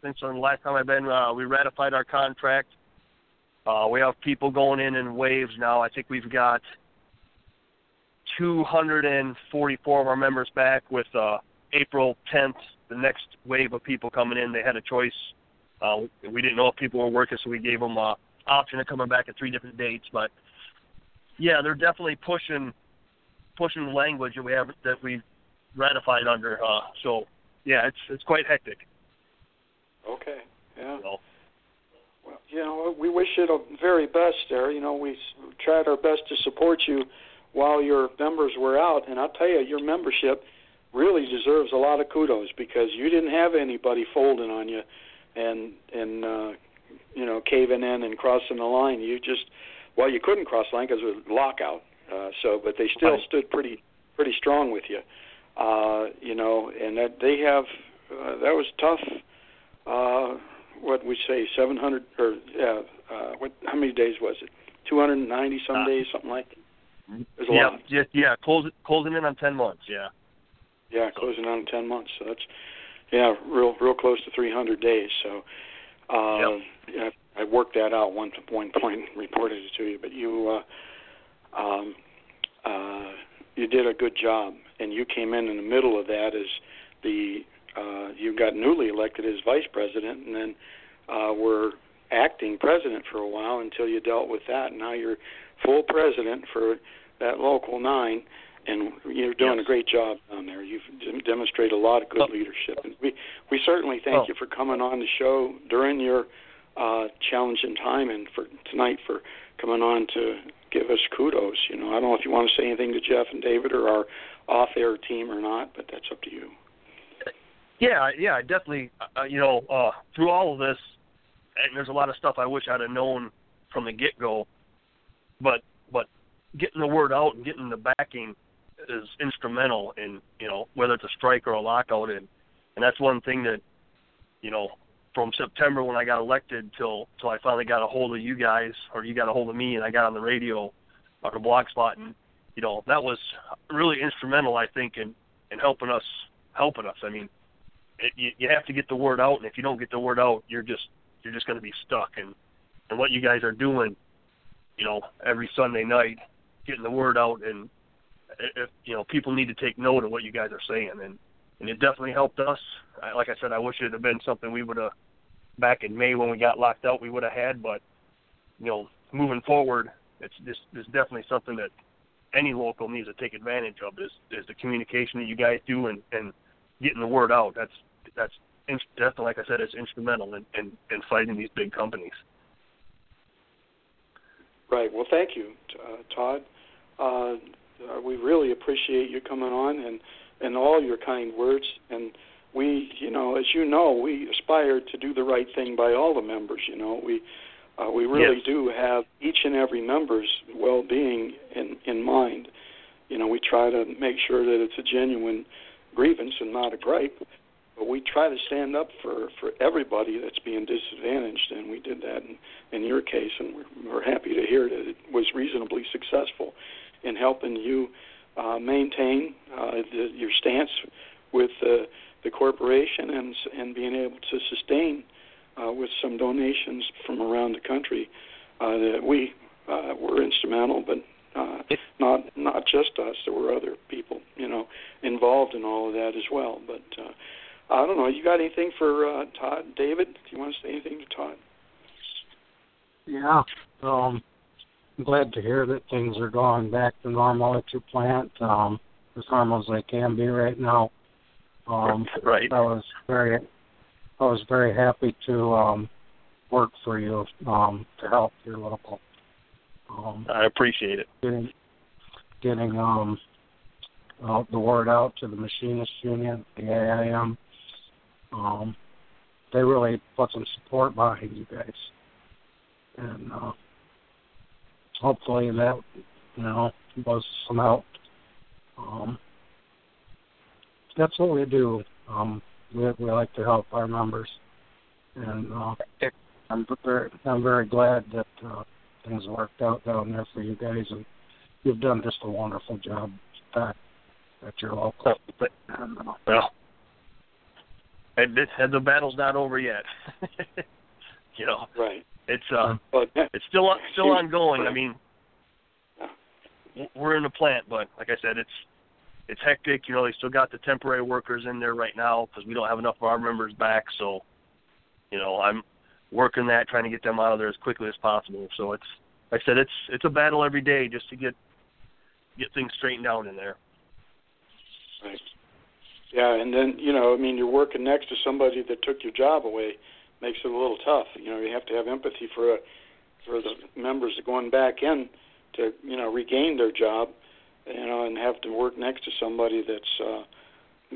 Speaker 5: since the last time I've been, uh, we ratified our contract. Uh, we have people going in in waves now. I think we've got 244 of our members back with uh, April 10th, the next wave of people coming in. They had a choice. Uh, we didn't know if people were working, so we gave them a option of coming back at three different dates. But yeah, they're definitely pushing pushing the language that we have that we ratified under. Uh, so yeah, it's it's quite hectic.
Speaker 2: Okay. Yeah.
Speaker 5: So,
Speaker 2: you know, we wish you the very best there. You know, we tried our best to support you while your members were out, and I'll tell you, your membership really deserves a lot of kudos because you didn't have anybody folding on you and and uh, you know caving in and crossing the line. You just well, you couldn't cross the line because it was lockout. Uh, so, but they still
Speaker 5: right.
Speaker 2: stood pretty pretty strong with you. Uh, you know, and that they have uh, that was tough uh, what we say, 700 or uh, uh, what? How many days was it? 290 some
Speaker 5: Uh,
Speaker 2: days, something like. That. There's a
Speaker 5: yeah,
Speaker 2: lot.
Speaker 5: yeah, yeah, close, closing in on ten months. Yeah.
Speaker 2: Yeah, closing in on 10 months. So that's yeah, real real close to 300 days. So uh,
Speaker 5: Yep.
Speaker 2: yeah, I worked that out one one point and reported it to you. But you uh, um, uh, you did a good job, and you came in in the middle of that as the uh, you got newly elected as vice president, and then uh, were acting president for a while until you dealt with that. And now you're full president for that local nine, and you're doing
Speaker 5: Yes.
Speaker 2: a great job down there. You've dem- demonstrated a lot of good
Speaker 5: Oh.
Speaker 2: leadership, and we we certainly thank
Speaker 5: Oh.
Speaker 2: you for coming on the show during your uh, challenging time, and for tonight for coming on to give us kudos. You know, I don't know if you want to say anything to Jeff and David or our off-air team or not, but that's up to you.
Speaker 5: Yeah, yeah, I definitely. Uh, you know, uh, through all of this, and there's a lot of stuff I wish I'd have known from the get go, but but getting the word out and getting the backing is instrumental in you know whether it's a strike or a lockout, and and that's one thing that you know from September when I got elected till till I finally got a hold of you guys or you got a hold of me and I got on the radio or the blog spot and you know that was really instrumental I think in in helping us helping us. I mean it, you, you have to get the word out, and if you don't get the word out, you're just you're just going to be stuck. And and what you guys are doing, you know, every Sunday night, getting the word out, and if you know people need to take note of what you guys are saying, and and it definitely helped us. I, like I said, I wish it had been something we would have back in May when we got locked out, we would have had, but you know, moving forward, it's just it's definitely something that any local needs to take advantage of is is the communication that you guys do and and getting the word out. That's that's in- definitely, like I said, it's instrumental in, in, in fighting these big companies.
Speaker 2: Right. Well, thank you, uh, Todd. Uh, uh, we really appreciate you coming on and and all your kind words. And we, you know, as you know, we aspire to do the right thing by all the members. You know, we uh, we really
Speaker 5: Yes.
Speaker 2: do have each and every member's well-being in in mind. You know, we try to make sure that it's a genuine grievance and not a gripe. But we try to stand up for for everybody that's being disadvantaged, and we did that in, in your case, and we're, we're happy to hear that it was reasonably successful in helping you uh, maintain uh, the, your stance with uh, the corporation and and being able to sustain uh, with some donations from around the country uh, that we uh, were instrumental, but uh, not not just us. There were other people, you know, involved in all of that as well. But uh, I don't know. You got anything for uh, Todd, David? Do you want to say anything to Todd?
Speaker 3: Yeah. Um, I'm glad to hear that things are going back to normal at your plant, um, as normal as they can be right now. Um, [laughs]
Speaker 5: right.
Speaker 3: I was very, I was very happy to um, work for you um, to help your local. Um,
Speaker 5: I appreciate it.
Speaker 3: getting, getting um, uh, the word out to the machinists union, the AIM. Um, they really put some support behind you guys, and uh, hopefully that you know was some help. Um, that's what we do. Um, we we like to help our members, and uh, I'm very I'm very glad that uh, things worked out down there for you guys, and you've done just a wonderful job at your local.
Speaker 5: But, well, and, this, and the battle's not over yet. [laughs] you know,
Speaker 2: Right.
Speaker 5: it's uh,
Speaker 2: But
Speaker 5: it's still on- still ongoing. I mean, we're in the plant, but like I said, it's it's hectic. You know, they still got the temporary workers in there right now because we don't have enough of our members back. So, you know, I'm working that, trying to get them out of there as quickly as possible. So it's, like I said, it's it's a battle every day just to get get things straightened out in there.
Speaker 2: Right. Yeah, and then you know, I mean, you're working next to somebody that took your job away, makes it a little tough. You know, you have to have empathy for uh for the members going back in to you know regain their job, you know, and have to work next to somebody that's uh,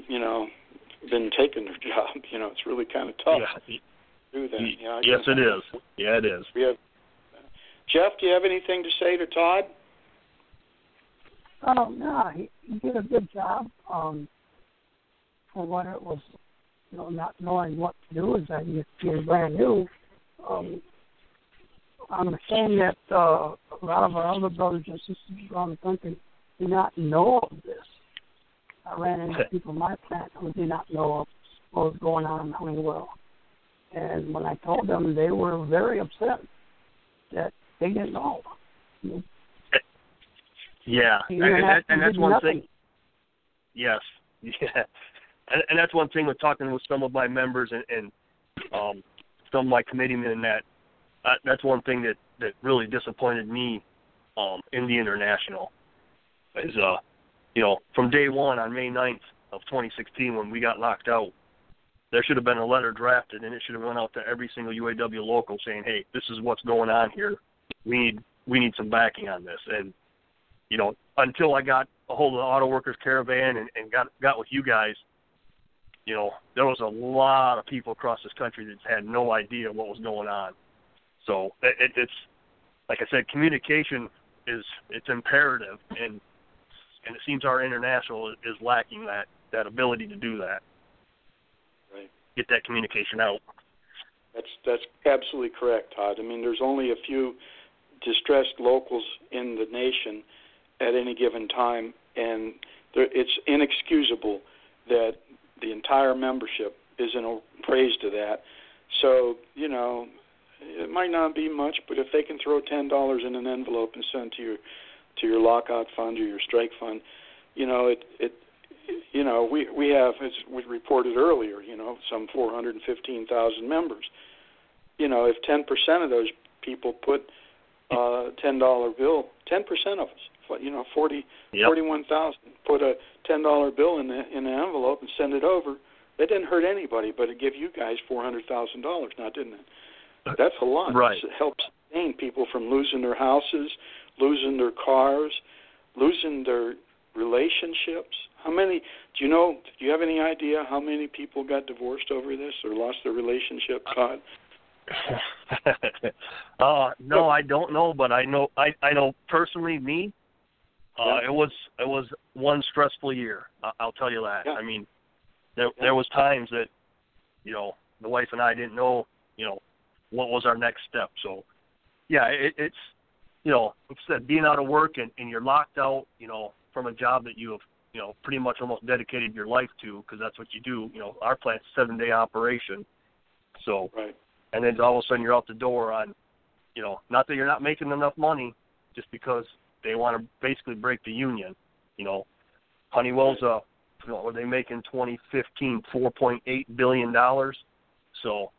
Speaker 2: you know been taking their [laughs] job. You know, it's really kind of tough
Speaker 5: Yeah.
Speaker 2: to do that.
Speaker 5: Y-
Speaker 2: You know, I
Speaker 5: yes,
Speaker 2: can-
Speaker 5: it is. Yeah, it is.
Speaker 2: We have Jeff. Do you have anything to say to Todd?
Speaker 1: Oh no, he, he did a good job. Um, for what it was you know, not knowing what to do is that you're brand new, um, I'm saying that uh, a lot of our other brothers and sisters around the country do not know of this. I ran into people in my plant who did not know of what was going on in Honeywell. And when I told them, they were very upset that they didn't know.
Speaker 5: Yeah, and, and, and that's one thing. Yes, [laughs] yeah, and, and that's one thing with talking with some of my members and, and um, some of my committeemen. And that uh, that's one thing that that really disappointed me um, in the international is uh, you know, from day one on May 9th of 2016 when we got locked out, there should have been a letter drafted and it should have went out to every single UAW local saying, "Hey, this is what's going on here. We need we need some backing on this." And you know, until I got a hold of the Auto Workers Caravan and, and got got with you guys, you know, there was a lot of people across this country that had no idea what was going on. So it, it's like I said, communication is it's imperative, and and it seems our international is lacking that that ability to do that Right. get that communication out.
Speaker 2: That's that's absolutely correct, Todd. I mean, there's only a few distressed locals in the nation at any given time, and there, it's inexcusable that the entire membership isn't praised to that. So you know, it might not be much, but if they can throw ten dollars in an envelope and send to your to your lockout fund or your strike fund, you know, it it you know, we we have, as we reported earlier, you know, some 415,000 members. You know, if 10% of those people put uh, $10 bill, 10% of us, you know, 40, yep. 41,000, put a $10 bill in the in an envelope and send it over. That didn't hurt anybody, but it gave you guys $400,000 now, didn't it? That's a lot.
Speaker 5: Right.
Speaker 2: It helps sustain people from losing their houses, losing their cars, losing their relationships. How many? Do you know? Do you have any idea how many people got divorced over this or lost their relationship, Todd? [laughs]
Speaker 5: uh, no, I don't know, but I know I I know personally me. Uh, yeah. It was it was one stressful year. I'll tell you that.
Speaker 2: Yeah.
Speaker 5: I mean, there yeah. there was times that, you know, the wife and I didn't know, you know, what was our next step. So, yeah, it, it's, you know, like I said, being out of work and, and you're locked out, you know, from a job that you have you know pretty much almost dedicated your life to because that's what you do. You know, our plant's seven day operation, so
Speaker 2: right.
Speaker 5: and then all of a sudden you're out the door on, you know, not that you're not making enough money, just because they want to basically break the union. You know, Honeywell's uh, you know, were they making 2015 4.8 billion dollars, so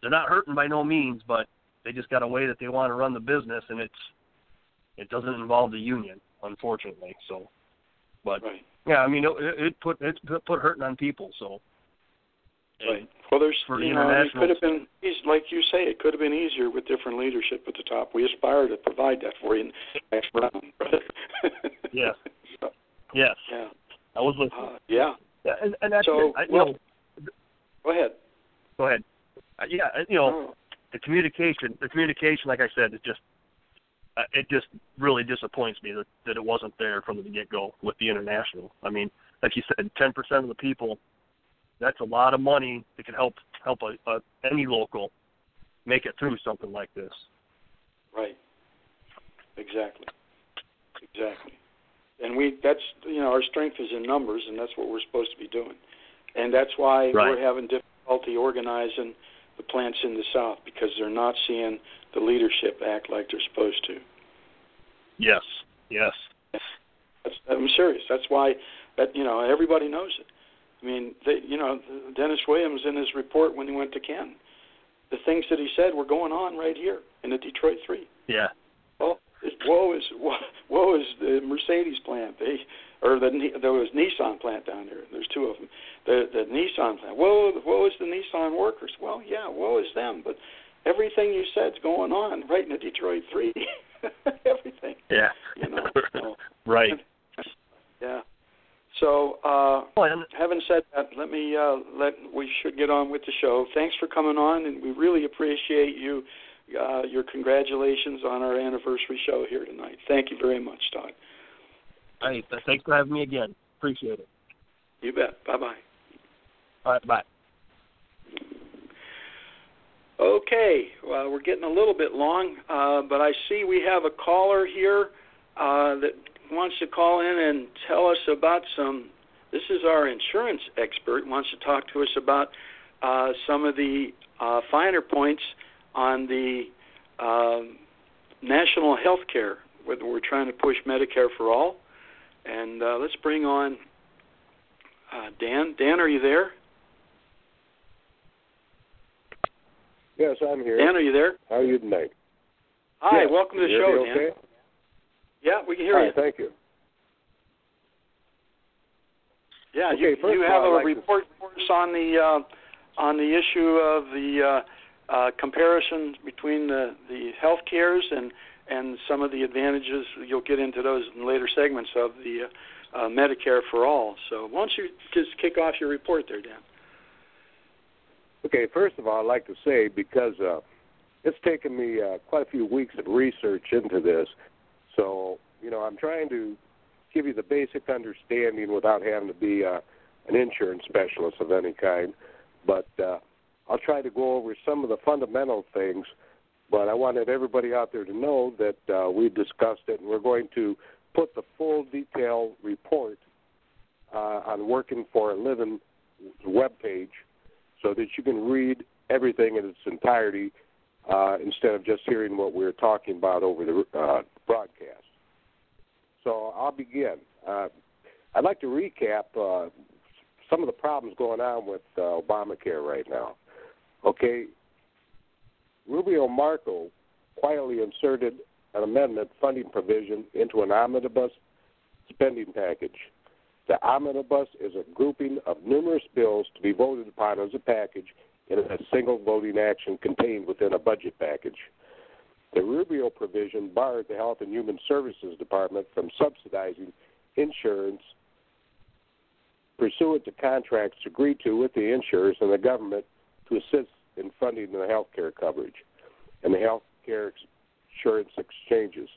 Speaker 5: they're not hurting by no means, but they just got a way that they want to run the business, and it's it doesn't involve the union, unfortunately. So but
Speaker 2: right.
Speaker 5: yeah, I mean, it, it put it put hurting on people. So
Speaker 2: right. Well, there's
Speaker 5: for
Speaker 2: you know, it could have been like you say, it could have been easier with different leadership at the top. We aspire to provide that for you next round. [laughs]
Speaker 5: yes.
Speaker 2: So,
Speaker 5: yes.
Speaker 2: Yeah.
Speaker 5: I was listening.
Speaker 2: Uh, yeah.
Speaker 5: Yeah, and, and that's
Speaker 2: so.
Speaker 5: I,
Speaker 2: well,
Speaker 5: know,
Speaker 2: go ahead.
Speaker 5: Go ahead. Uh, yeah, you know,
Speaker 2: oh.
Speaker 5: the communication. The communication, like I said, it just uh, it just really disappoints me that that it wasn't there from the get go with the international. I mean, like you said, ten percent of the people. That's a lot of money that could help help a, a any local make it through something like this.
Speaker 2: Right. Exactly. Exactly. And we that's you know our strength is in numbers, and that's what we're supposed to be doing, and that's why
Speaker 5: right.
Speaker 2: we're having difficulty organizing the plants in the South because they're not seeing the leadership act like they're supposed to.
Speaker 5: Yes, yes.
Speaker 2: That's, I'm serious. That's why that you know everybody knows it. I mean, they, you know, Dennis Williams in his report when he went to Ken, the things that he said were going on right here in the Detroit Three.
Speaker 5: Yeah.
Speaker 2: Well, woe is woe is the Mercedes plant. They or the there was Nissan plant down there. There's two of them. The the Nissan plant. Woe woe is the Nissan workers. Well, yeah, woe is them. But everything you said's going on right in the Detroit Three. [laughs] everything.
Speaker 5: Yeah.
Speaker 2: You know. So, [laughs]
Speaker 5: right.
Speaker 2: Yeah. So, uh,
Speaker 5: well,
Speaker 2: having said that, let me uh, let we should get on with the show. Thanks for coming on, and we really appreciate you. Uh, your congratulations on our anniversary show here tonight. Thank you very much, Todd.
Speaker 5: Hey, thanks for having me again. Appreciate it.
Speaker 2: You bet. Bye bye.
Speaker 5: All right, bye.
Speaker 2: Okay, well, we're getting a little bit long, uh, but I see we have a caller here uh, that wants to call in and tell us about some. This is our insurance expert wants to talk to us about uh, some of the uh, finer points on the um, national health care, whether we're trying to push Medicare for all. And uh, let's bring on uh, Dan. Dan, are you there?
Speaker 6: Yes, I'm here.
Speaker 2: Dan, are you there?
Speaker 6: How are you tonight?
Speaker 2: Hi,
Speaker 6: Yes.
Speaker 2: welcome to the show,
Speaker 6: me
Speaker 2: Dan. Yeah, we can hear you.
Speaker 6: thank you.
Speaker 2: Yeah,
Speaker 6: Okay,
Speaker 2: you, you have
Speaker 6: all,
Speaker 2: a
Speaker 6: like
Speaker 2: report for us on the uh, on the issue of the uh, uh, comparisons between the the health cares and and some of the advantages. You'll get into those in later segments of the uh, uh, Medicare for all. So why don't you just kick off your report there, Dan?
Speaker 6: Okay, first of all, I'd like to say because uh, it's taken me uh, quite a few weeks of research into this, so you know I'm trying to give you the basic understanding without having to be uh, an insurance specialist of any kind. But uh, I'll try to go over some of the fundamental things. But I wanted everybody out there to know that uh, we discussed it, and we're going to put the full detailed report uh, on Working for a Living webpage so that you can read everything in its entirety uh, instead of just hearing what we're talking about over the uh, broadcast. So I'll begin. Uh, I'd like to recap uh, some of the problems going on with uh, Obamacare right now. Okay, Rubio Marco quietly inserted an amendment funding provision into an omnibus spending package. The omnibus is a grouping of numerous bills to be voted upon as a package in a single voting action contained within a budget package. The Rubio provision barred the Health and Human Services Department from subsidizing insurance pursuant to contracts agreed to with the insurers and the government to assist in funding the health care coverage and the health care insurance exchanges,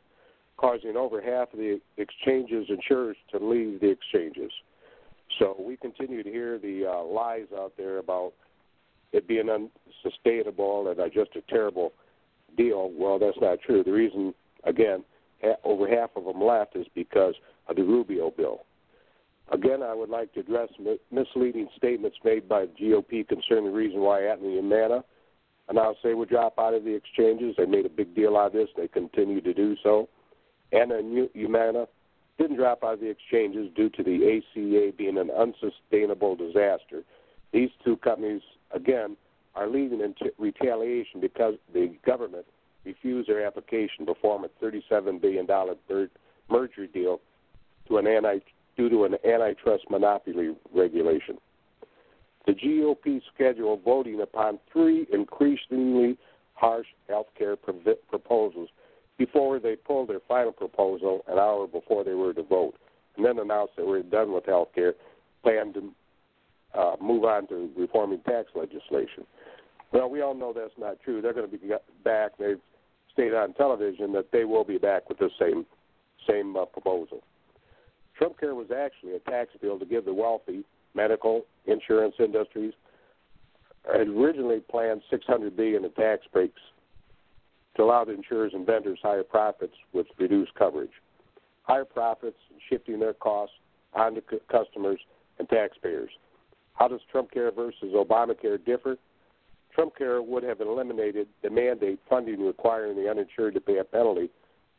Speaker 6: causing over half of the exchanges insurers to leave the exchanges. So we continue to hear the uh, lies out there about it being unsustainable and uh, just a terrible deal. Well, that's not true. The reason, again, ha- over half of them left is because of the Rubio bill. Again, I would like to address mi- misleading statements made by the GOP concerning the reason why Aetna and Humana announced they would drop out of the exchanges. They made a big deal out of this. They continue to do so. Aetna and Humana didn't drop out of the exchanges due to the ACA being an unsustainable disaster. These two companies, again, are leaving in t- retaliation because the government refused their application to form a $37 billion merger deal to an anti due to an antitrust monopoly regulation. The GOP scheduled voting upon three increasingly harsh health care proposals before they pulled their final proposal an hour before they were to vote, and then announced that were done with health care, planned to uh, move on to reforming tax legislation. Well, we all know that's not true. They're going to be back. They've stated on television that they will be back with the same same uh, proposal. Trump Care was actually a tax bill to give the wealthy medical insurance industries had originally planned 600 billion in tax breaks to allow the insurers and vendors higher profits with reduced coverage. Higher profits and shifting their costs onto customers and taxpayers. How does Trump Care versus Obamacare differ? Trump Care would have eliminated the mandate funding requiring the uninsured to pay a penalty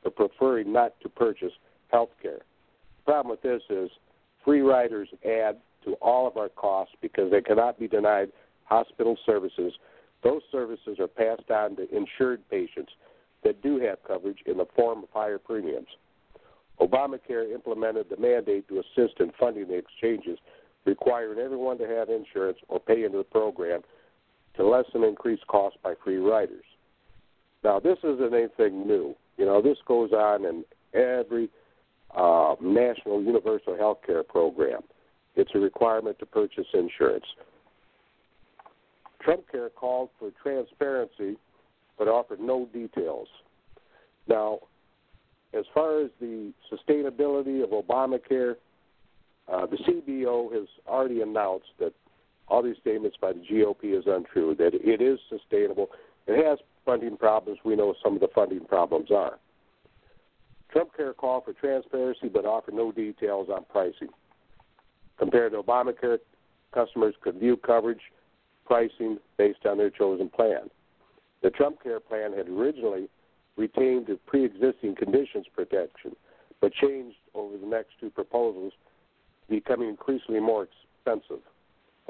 Speaker 6: for preferring not to purchase health care. The problem with this is free riders add to all of our costs because they cannot be denied hospital services. Those services are passed on to insured patients that do have coverage in the form of higher premiums. Obamacare implemented the mandate to assist in funding the exchanges, requiring everyone to have insurance or pay into the program to lessen increased costs by free riders. Now, this isn't anything new. You know, this goes on in every uh, national universal health care program. It's a requirement to purchase insurance. Trump Care called for transparency but offered no details. Now, as far as the sustainability of Obamacare, uh, the CBO has already announced that all these statements by the GOP is untrue, that it is sustainable It has funding problems. We know some of the funding problems are. Trump Care called for transparency but offered no details on pricing. Compared to Obamacare, customers could view coverage pricing based on their chosen plan. The Trump Care plan had originally retained the pre existing conditions protection, but changed over the next two proposals, becoming increasingly more expensive,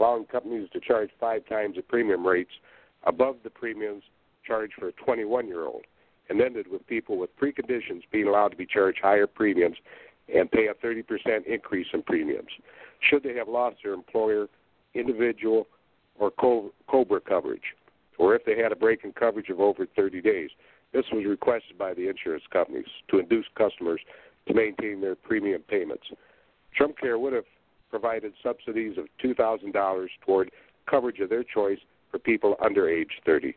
Speaker 6: allowing companies to charge five times the premium rates above the premiums charged for a 21 year old, and ended with people with preconditions being allowed to be charged higher premiums and pay a 30% increase in premiums should they have lost their employer, individual, or COBRA coverage, or if they had a break in coverage of over 30 days. This was requested by the insurance companies to induce customers to maintain their premium payments. Trump Care would have provided subsidies of $2,000 toward coverage of their choice for people under age 30.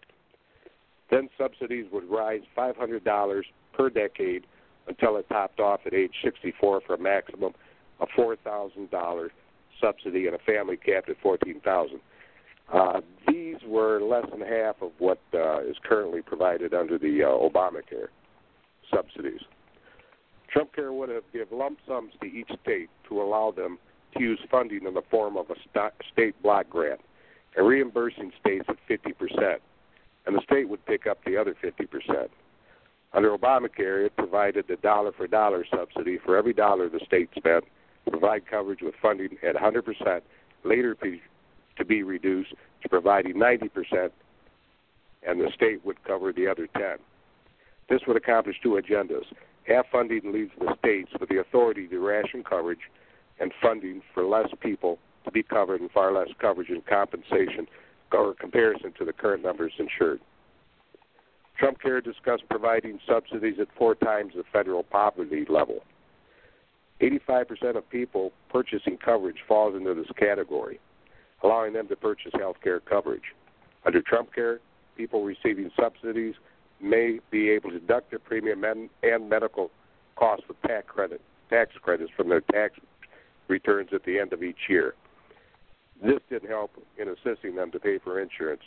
Speaker 6: Then subsidies would rise $500 per decade until it topped off at age 64 for a maximum of $4,000 subsidy and a family capped at 14000 uh, These were less than half of what uh, is currently provided under the uh, Obamacare subsidies. Trump Care would have given lump sums to each state to allow them use funding in the form of a state block grant and reimbursing states at 50%, and the state would pick up the other 50%. Under Obamacare, it provided a dollar for dollar subsidy for every dollar the state spent to provide coverage with funding at 100%, later to be reduced to providing 90%, and the state would cover the other 10. This would accomplish two agendas. Half funding leaves the states with the authority to ration coverage and funding for less people to be covered and far less coverage and compensation or comparison to the current numbers insured. Trump Care discussed providing subsidies at four times the federal poverty level. 85% of people purchasing coverage falls into this category, allowing them to purchase health care coverage. Under Trump Care, people receiving subsidies may be able to deduct their premium and, and medical costs with tax credit tax credits from their tax returns at the end of each year. This didn't help in assisting them to pay for insurance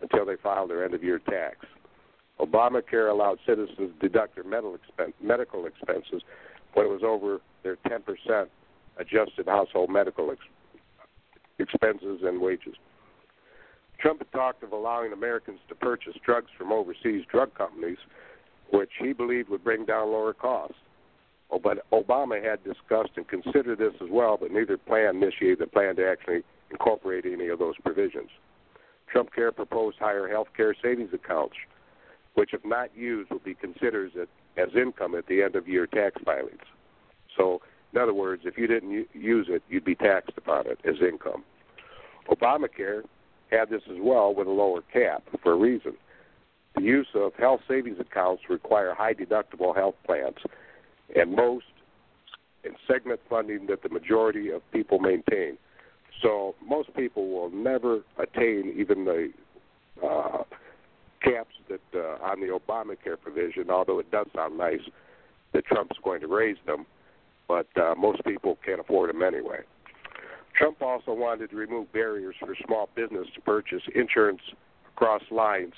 Speaker 6: until they filed their end of year tax. Obamacare allowed citizens to deduct their medical, expense, medical expenses when it was over their 10% adjusted household medical ex- expenses and wages. Trump talked of allowing Americans to purchase drugs from overseas drug companies, which he believed would bring down lower costs. Oh, but Obama had discussed and considered this as well, but neither plan initiated the plan to actually incorporate any of those provisions. Trump Care proposed higher health care savings accounts, which, if not used, will be considered as income at the end of year tax filings. So, in other words, if you didn't use it, you'd be taxed upon it as income. Obamacare had this as well with a lower cap for a reason. The use of health savings accounts require high deductible health plans, and most in segment funding that the majority of people maintain. So most people will never attain even the uh, caps that uh, on the Obamacare provision, although it does sound nice that Trump's going to raise them, but uh, most people can't afford them anyway. Trump also wanted to remove barriers for small business to purchase insurance across lines,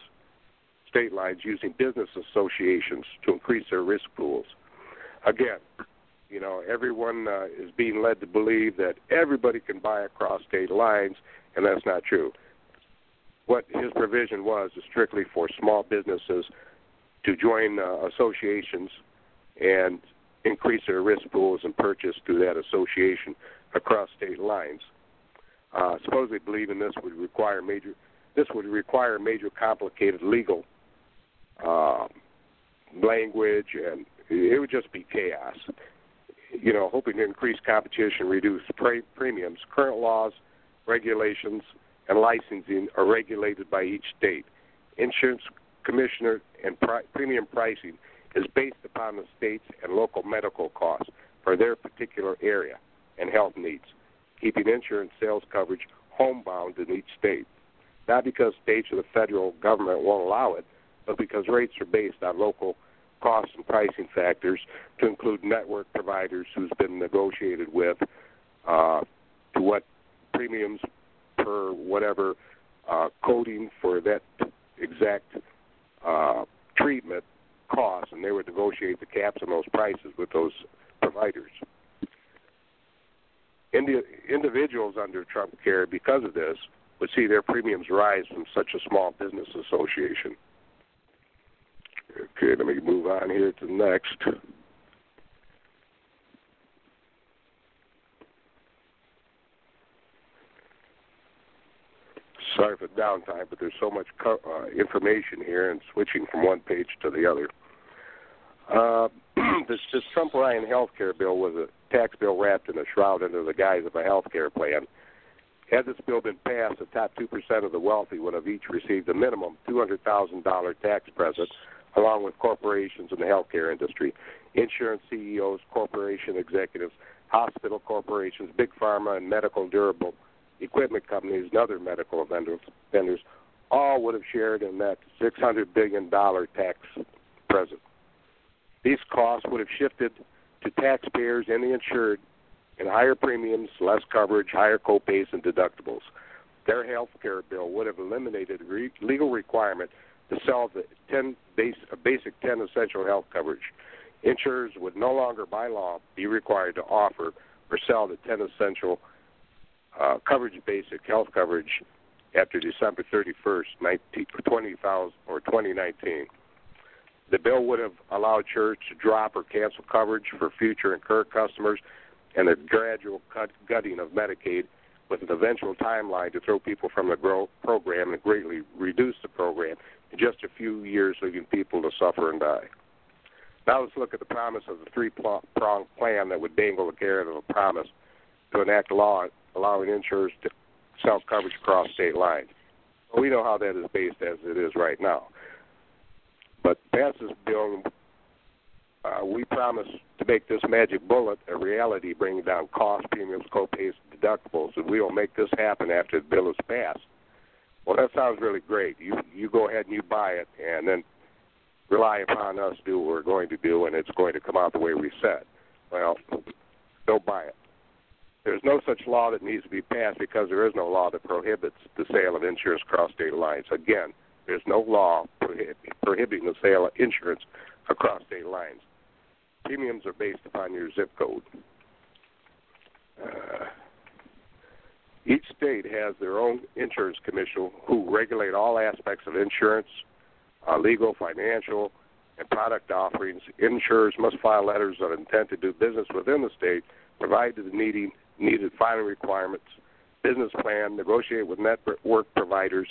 Speaker 6: state lines, using business associations to increase their risk pools. Again, you know, everyone uh, is being led to believe that everybody can buy across state lines, and that's not true. What his provision was is strictly for small businesses to join uh, associations and increase their risk pools and purchase through that association across state lines. Uh, supposedly believing this would require major this would require major complicated legal uh, language and it would just be chaos. You know, hoping to increase competition, reduce pre- premiums. Current laws, regulations, and licensing are regulated by each state. Insurance commissioner and pri- premium pricing is based upon the state's and local medical costs for their particular area and health needs, keeping insurance sales coverage homebound in each state. Not because states or the federal government won't allow it, but because rates are based on local cost and pricing factors to include network providers who's been negotiated with, uh, to what premiums per whatever uh, coding for that exact uh, treatment costs, and they would negotiate the caps on those prices with those providers. Indi- individuals under Trump Care, because of this, would see their premiums rise from such a small business association. Okay, let me move on here to the next. Sorry for the downtime, but there's so much co- uh, information here and switching from one page to the other. Uh, [clears throat] this, this Trump Ryan health care bill was a tax bill wrapped in a shroud under the guise of a health care plan. Had this bill been passed, the top 2% of the wealthy would have each received a minimum $200,000 tax present, along with corporations in the healthcare industry, insurance CEOs, corporation executives, hospital corporations, big pharma, and medical durable equipment companies and other medical vendors, vendors all would have shared in that $600 billion tax present. These costs would have shifted to taxpayers and the insured in higher premiums, less coverage, higher copays, and deductibles. Their health care bill would have eliminated re- legal requirement to sell the 10 base, basic 10 essential health coverage. Insurers would no longer, by law, be required to offer or sell the 10 essential uh, coverage basic health coverage after December 31st, 19, 20,000 or 2019. The bill would have allowed church to drop or cancel coverage for future and current customers and a gradual cut, gutting of Medicaid with an eventual timeline to throw people from the grow, program and greatly reduce the program just a few years, leaving people to suffer and die. Now let's look at the promise of the three-pronged plan that would dangle the carrot of a promise to enact law allowing insurers to sell coverage across state lines. Well, we know how that is based as it is right now. But pass this bill, uh, we promise to make this magic bullet a reality, bringing down costs, premiums, copays, deductibles, and we will make this happen after the bill is passed. Well, that sounds really great. You you go ahead and you buy it, and then rely upon us to do what we're going to do, and it's going to come out the way we said. Well, don't buy it. There's no such law that needs to be passed because there is no law that prohibits the sale of insurance across state lines. Again, there's no law prohib- prohibiting the sale of insurance across state lines. Premiums are based upon your zip code. Uh, each state has their own insurance commission who regulate all aspects of insurance, uh, legal, financial, and product offerings. Insurers must file letters of intent to do business within the state, provide the needing needed filing requirements, business plan, negotiate with network providers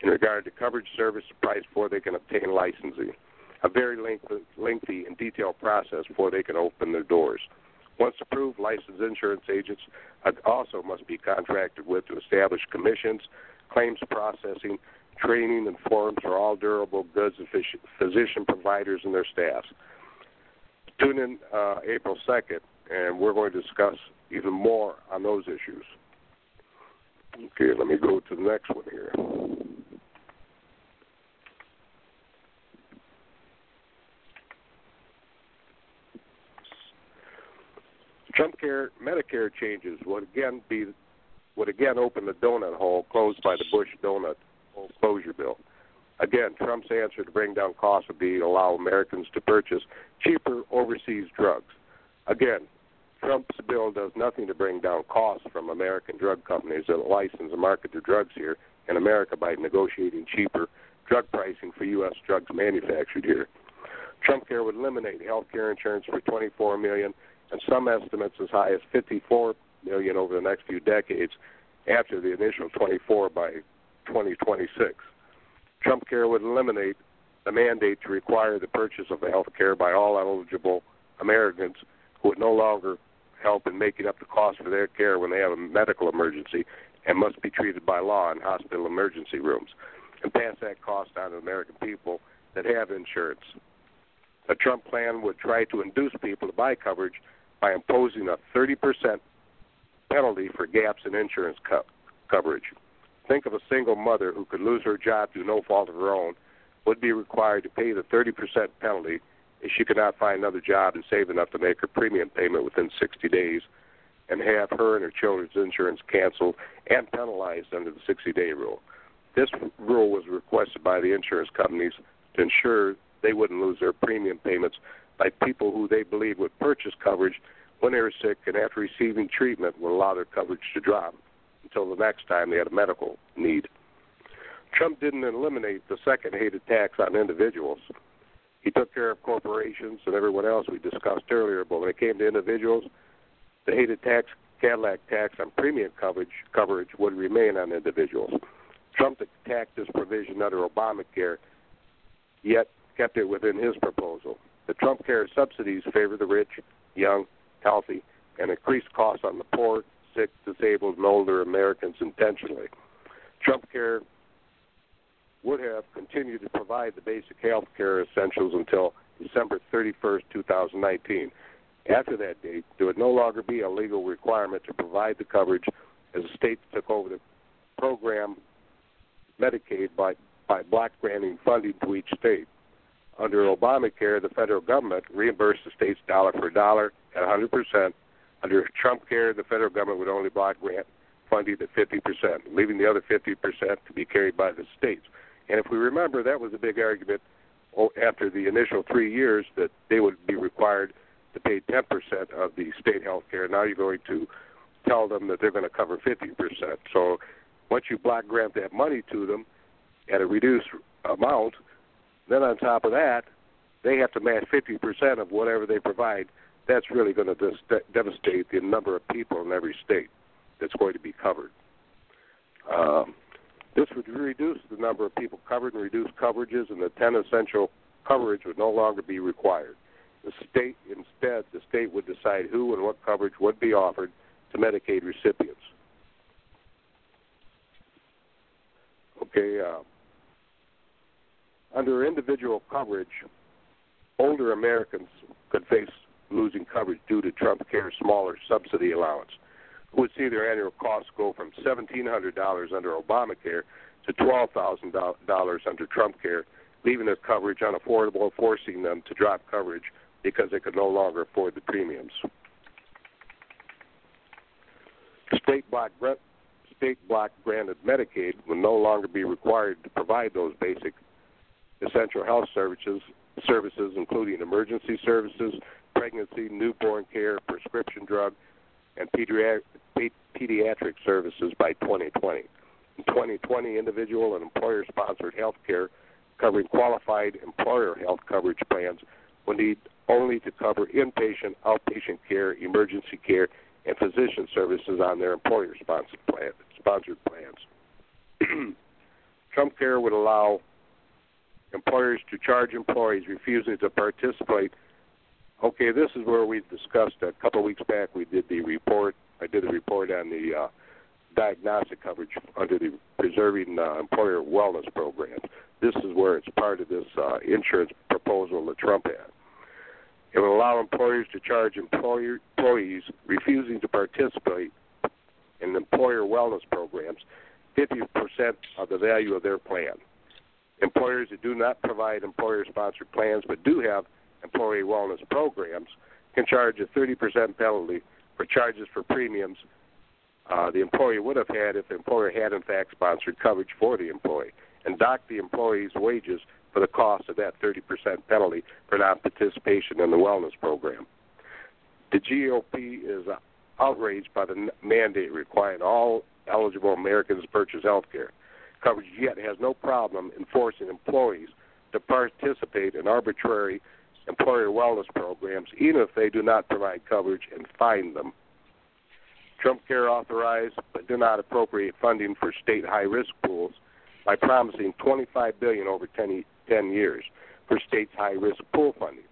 Speaker 6: in regard to coverage, service, price before they can obtain licensing. A very lengthy, lengthy and detailed process before they can open their doors. Once approved, licensed insurance agents also must be contracted with to establish commissions, claims processing, training, and forms for all durable goods and physician providers and their staffs. Tune in uh, April 2nd, and we're going to discuss even more on those issues. Okay, let me go to the next one here. Trump care Medicare changes would again be would again open the donut hole closed by the Bush donut hole closure bill. Again, Trump's answer to bring down costs would be to allow Americans to purchase cheaper overseas drugs. Again, Trump's bill does nothing to bring down costs from American drug companies that license and market their drugs here in America by negotiating cheaper drug pricing for U.S. drugs manufactured here. Trump Care would eliminate health care insurance for 24 million and some estimates as high as 54 million over the next few decades after the initial 24 by 2026. Trump Care would eliminate the mandate to require the purchase of health care by all eligible Americans who would no longer help in making up the cost for their care when they have a medical emergency and must be treated by law in hospital emergency rooms and pass that cost on to American people that have insurance. The Trump plan would try to induce people to buy coverage by imposing a 30% penalty for gaps in insurance co- coverage. Think of a single mother who could lose her job through no fault of her own would be required to pay the 30% penalty if she could not find another job and save enough to make her premium payment within 60 days and have her and her children's insurance canceled and penalized under the 60 day rule. This rule was requested by the insurance companies to ensure they wouldn't lose their premium payments by people who they believe would purchase coverage when they were sick and after receiving treatment would allow their coverage to drop until the next time they had a medical need. Trump didn't eliminate the second hated tax on individuals. He took care of corporations and everyone else we discussed earlier, but when it came to individuals, the hated tax Cadillac tax on premium coverage coverage would remain on individuals. Trump attacked this provision under Obamacare, yet kept it within his proposal. The Trump care subsidies favor the rich, young, healthy, and increase costs on the poor, sick, disabled, and older Americans intentionally. Trump care would have continued to provide the basic health care essentials until December 31st, 2019. After that date, there would no longer be a legal requirement to provide the coverage as the states took over the program Medicaid by, by block granting funding to each state. Under Obamacare, the federal government reimbursed the states dollar for dollar at 100%. Under Trump Care, the federal government would only block grant funding at 50%, leaving the other 50% to be carried by the states. And if we remember, that was a big argument after the initial three years that they would be required to pay 10% of the state health care. Now you're going to tell them that they're going to cover 50%. So once you block grant that money to them at a reduced amount, then on top of that, they have to match 50% of whatever they provide. That's really going to dis- devastate the number of people in every state that's going to be covered. Um, this would reduce the number of people covered and reduce coverages, and the 10 essential coverage would no longer be required. The state, instead, the state would decide who and what coverage would be offered to Medicaid recipients. Okay, uh, under individual coverage, older Americans could face losing coverage due to Trump Care's smaller subsidy allowance, who would see their annual costs go from $1,700 under Obamacare to $12,000 under Trump Care, leaving their coverage unaffordable, forcing them to drop coverage because they could no longer afford the premiums. State block, state block granted Medicaid will no longer be required to provide those basic essential health services, services including emergency services, pregnancy, newborn care, prescription drug, and pediatric, services by 2020. In 2020, individual and employer sponsored health care covering qualified employer health coverage plans will need only to cover inpatient, outpatient care, emergency care, and physician services on their employer sponsored plan, sponsored plans. [clears throat] Trump Care would allow employers to charge employees refusing to participate. Okay, this is where we discussed a couple of weeks back. We did the report. I did a report on the uh, diagnostic coverage under the Preserving uh, Employer Wellness Program. This is where it's part of this uh, insurance proposal that Trump had. It will allow employers to charge employer, employees refusing to participate in employer wellness programs 50% of the value of their plan. Employers that do not provide employer sponsored plans but do have employee wellness programs can charge a 30% penalty for charges for premiums uh, the employee would have had if the employer had, in fact, sponsored coverage for the employee and docked the employee's wages for the cost of that 30% penalty for non participation in the wellness program. The GOP is outraged by the mandate requiring all eligible Americans to purchase health care coverage, yet has no problem enforcing employees to participate in arbitrary employer wellness programs, even if they do not provide coverage and fine them. Trump Care authorized but did not appropriate funding for state high risk pools by promising 25 billion over 10, 10 years for states' high-risk pool funding.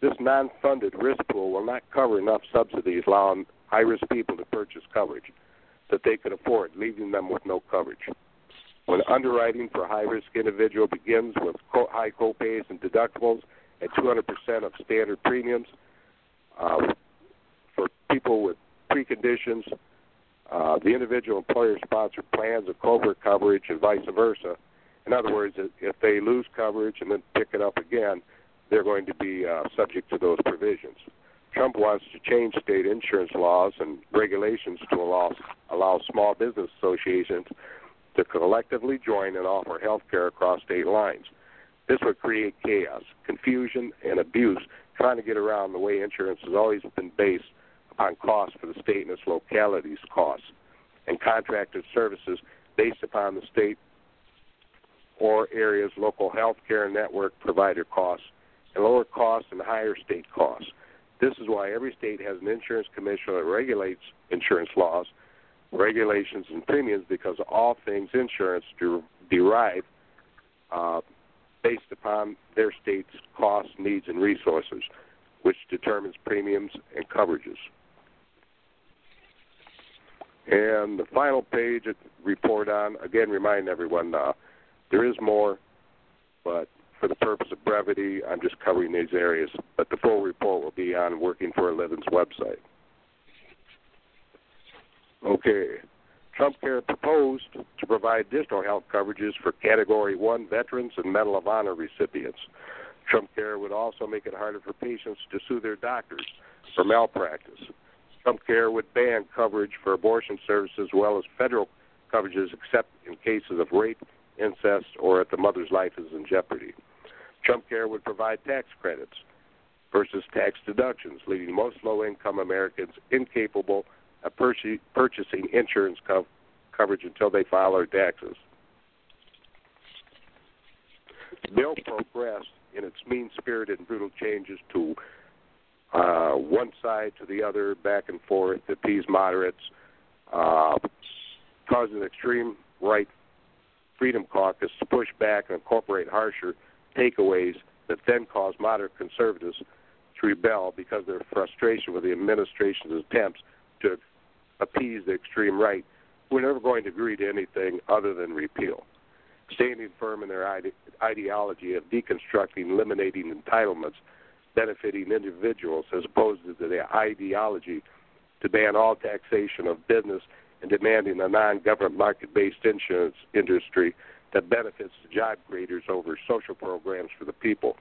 Speaker 6: This non-funded risk pool will not cover enough subsidies allowing high-risk people to purchase coverage that they could afford, leaving them with no coverage. When underwriting for high-risk individual begins with high copays and deductibles at 200% of standard premiums, uh, for people with preconditions, uh, the individual employer-sponsored plans of covert coverage and vice versa. In other words, if they lose coverage and then pick it up again, they're going to be uh, subject to those provisions. Trump wants to change state insurance laws and regulations to allow allow small business associations to collectively join and offer health care across state lines. This would create chaos, confusion, and abuse trying to get around the way insurance has always been based upon costs for the state and its localities' costs, and contracted services based upon the state or area's local health care network provider costs, and lower costs and higher state costs. This is why every state has an insurance commissioner that regulates insurance laws, regulations, and premiums because all things insurance derive uh, based upon their state's costs, needs, and resources, which determines premiums and coverages. And the final page of report on, again, remind everyone uh, there is more, but for the purpose of brevity, I'm just covering these areas. But the full report will be on Working for a Living's website. Okay. Trump Care proposed to provide additional health coverages for Category 1 veterans and Medal of Honor recipients. Trump Care would also make it harder for patients to sue their doctors for malpractice. Trump Care would ban coverage for abortion services as well as federal coverages except in cases of rape, incest, or if the mother's life is in jeopardy. Trump Care would provide tax credits versus tax deductions, leaving most low income Americans incapable of purchasing insurance co- coverage until they file their taxes. The bill progressed in its mean spirited and brutal changes to uh, one side to the other, back and forth, to appease moderates, uh, causing an extreme right Freedom Caucus to push back and incorporate harsher takeaways that then cause moderate conservatives to rebel because of their frustration with the administration's attempts to appease the extreme right, who are never going to agree to anything other than repeal. Standing firm in their ide- ideology of deconstructing, eliminating entitlements benefiting individuals as opposed to the ideology to ban all taxation of business and demanding a non-government market-based insurance industry that benefits the job creators over social programs for the people.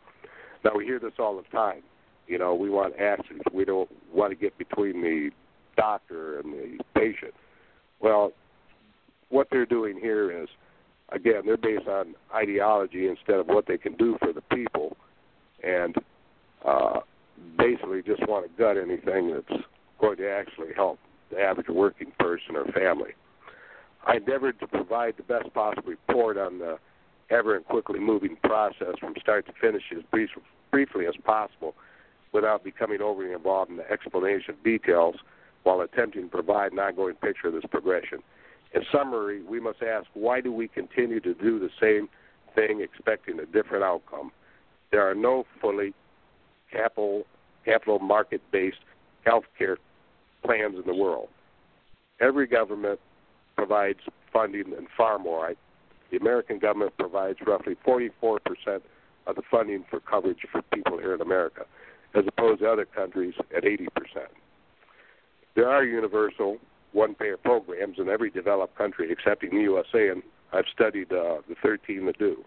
Speaker 6: Now we hear this all the time. You know, we want access. We don't want to get between the doctor and the patient. Well, what they're doing here is, again, they're based on ideology instead of what they can do for the people, and uh, basically just want to gut anything that's going to actually help the average working person or family. I endeavored to provide the best possible report on the ever and quickly moving process from start to finish as brief, briefly as possible without becoming overly involved in the explanation of details while attempting to provide an ongoing picture of this progression. In summary, we must ask why do we continue to do the same thing expecting a different outcome? There are no fully capital capital market based health care plans in the world. Every government provides funding and far more. The American government provides roughly 44% of the funding for coverage for people here in America, as opposed to other countries at 80%. There are universal one payer programs in every developed country except in the USA, and I've studied uh, the 13 that do.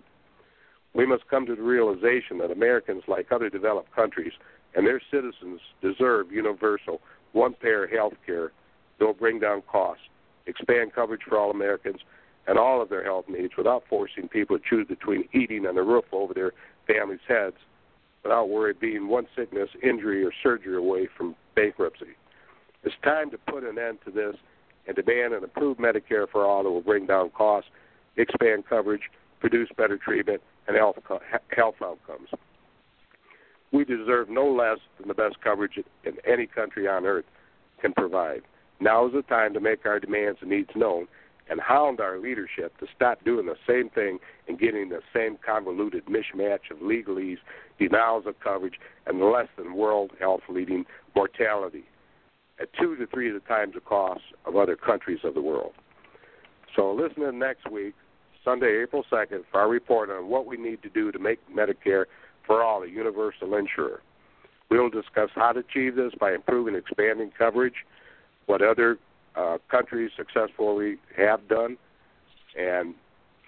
Speaker 6: We must come to the realization that Americans, like other developed countries, and their citizens deserve universal one payer health care that will bring down costs, expand coverage for all Americans, and all of their health needs without forcing people to choose between eating and a roof over their families' heads without worry being one sickness, injury, or surgery away from bankruptcy. It's time to put an end to this and demand an improved Medicare for all that will bring down costs, expand coverage, produce better treatment, and health, health outcomes. We deserve no less than the best coverage in any country on earth can provide. Now is the time to make our demands and needs known and hound our leadership to stop doing the same thing and getting the same convoluted mishmash of legalese, denials of coverage, and less than world health leading mortality at two to three times the cost of other countries of the world. So listen in next week, Sunday, April 2nd, for our report on what we need to do to make Medicare for all a universal insurer. We will discuss how to achieve this by improving and expanding coverage, what other uh, countries successfully have done, and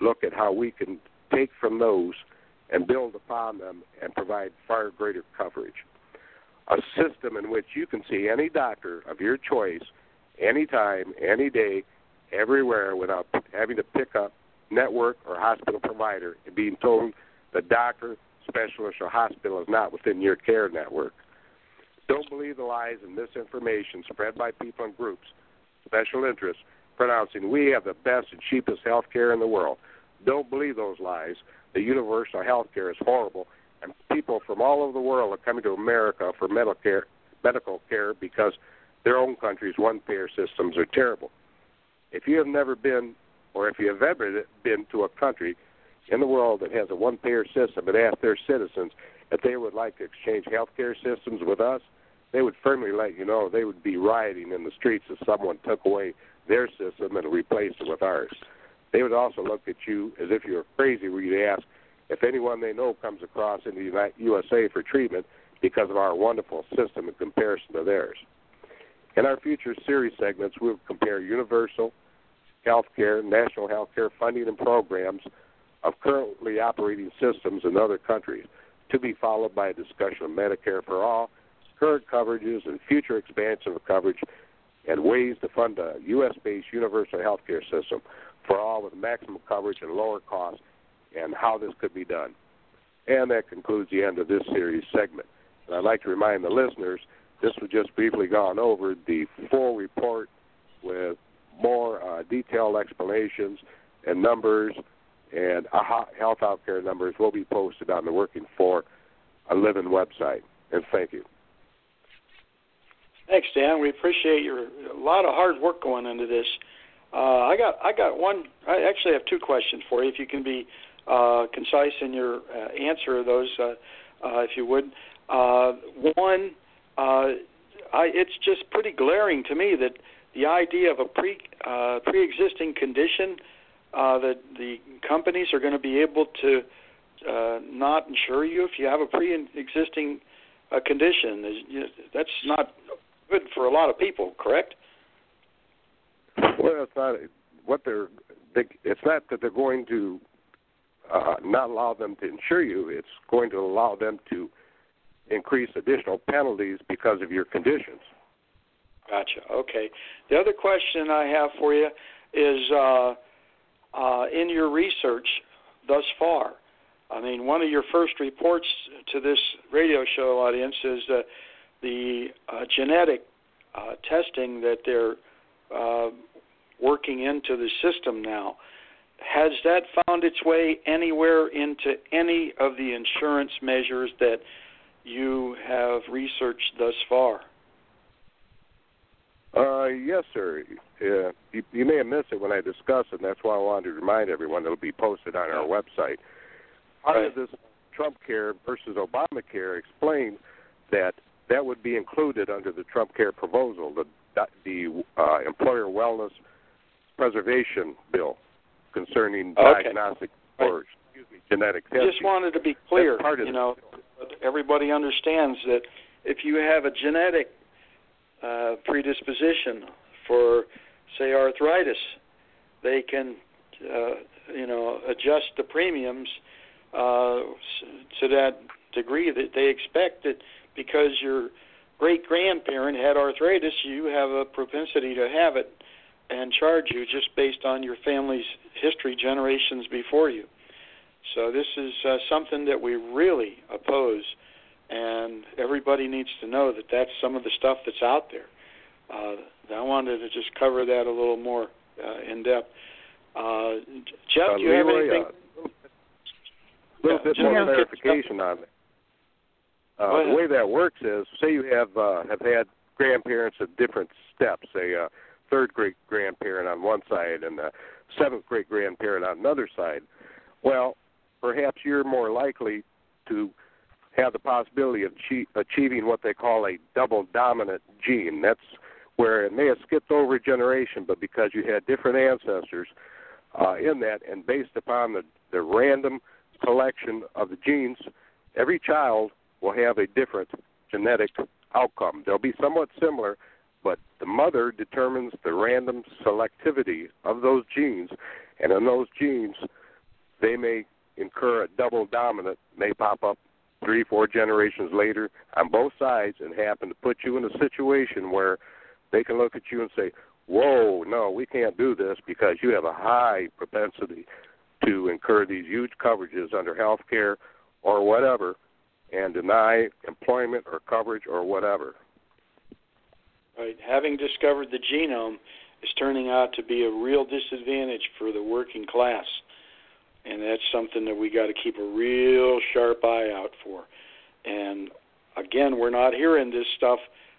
Speaker 6: look at how we can take from those and build upon them and provide far greater coverage. A system in which you can see any doctor of your choice anytime, any day, everywhere without having to pick up network or hospital provider and being told the doctor, specialist, or hospital is not within your care network. Don't believe the lies and misinformation spread by people and groups, special interests, pronouncing we have the best and cheapest health care in the world. Don't believe those lies. The universal health care is horrible, and people from all over the world are coming to America for medical care, medical care because their own country's one-payer systems are terrible. If you have never been, or if you have ever been to a country in the world that has a one-payer system and ask their citizens if they would like to exchange health care systems with us, they would firmly let you know they would be rioting in the streets if someone took away their system and replaced it with ours. They would also look at you as if you were crazy were you ask if anyone they know comes across in the USA for treatment because of our wonderful system in comparison to theirs. In our future series segments, we'll compare universal health care, national health care funding and programs of currently operating systems in other countries, to be followed by a discussion of Medicare for all, current coverages, and future expansion of coverage, and ways to fund a U.S. based universal health care system for all with maximum coverage and lower costs, and how this could be done. And that concludes the end of this series segment. And I'd like to remind the listeners this was just briefly gone over. The full report with more uh, detailed explanations and numbers and health outcare numbers will be posted on the Working for a Living website. And thank you.
Speaker 2: Thanks, Dan. We appreciate your a lot of hard work going into this. Uh, I got I got one. I actually have two questions for you. If you can be uh, concise in your uh, answer of those, uh, uh, if you would. Uh, one, I, it's just pretty glaring to me that the idea of a pre pre-existing condition that the companies are going to be able to not insure you if you have a pre-existing condition. That's not good for a lot of people, correct?
Speaker 6: Well, it's not what they're. They, it's not that they're going to uh, not allow them to insure you. It's going to allow them to increase additional penalties because of your conditions.
Speaker 2: Gotcha. Okay. The other question I have for you is uh, uh, in your research thus far. I mean, one of your first reports to this radio show audience is uh, the uh, genetic uh, testing that they're uh, working into the system now. Has that found its way anywhere into any of the insurance measures that you have researched thus far?
Speaker 6: Uh, yes, sir. Uh, you, you may have missed it when I discussed it, and that's why I wanted to remind everyone it'll be posted on our website. Part
Speaker 2: right.
Speaker 6: of this Trump Care versus Obamacare explained that that would be included under the Trump Care proposal, the the uh, Employer Wellness Preservation Bill concerning
Speaker 2: okay.
Speaker 6: diagnostic or excuse me, genetic
Speaker 2: testing. Just wanted to be clear, you know, everybody understands that if you have a genetic uh, predisposition for, say, arthritis, they can, uh, you know, adjust the premiums uh, to that degree that they expect that because your great grandparent had arthritis, you have a propensity to have it and charge you just based on your family's history generations before you. So this is uh, something that we really oppose, and everybody needs to know that that's some of the stuff that's out there. Uh, I wanted to just cover that a little more uh, in depth. Uh, Jeff,
Speaker 6: uh,
Speaker 2: do you have anything?
Speaker 6: A little bit more clarification on it. Uh, the way that works is, say you have uh, have had grandparents at different steps, say a third great grandparent on one side and a seventh great grandparent on another side. Well, perhaps you're more likely to have the possibility of achieve, achieving what they call a double dominant gene. That's where it may have skipped over a generation, but because you had different ancestors uh, in that, and based upon the, the random collection of the genes, every child will have a different genetic outcome. They'll be somewhat similar, the mother determines the random selectivity of those genes, and in those genes, they may incur a double dominant, may pop up three, four generations later on both sides, and happen to put you in a situation where they can look at you and say, whoa, no, we can't do this because you have a high propensity to incur these huge coverages under health care or whatever and deny employment or coverage or whatever.
Speaker 2: Right. Having discovered the genome is turning out to be a real disadvantage for the working class. And that's something that we got to keep a real sharp eye out for. And again, we're not hearing this stuff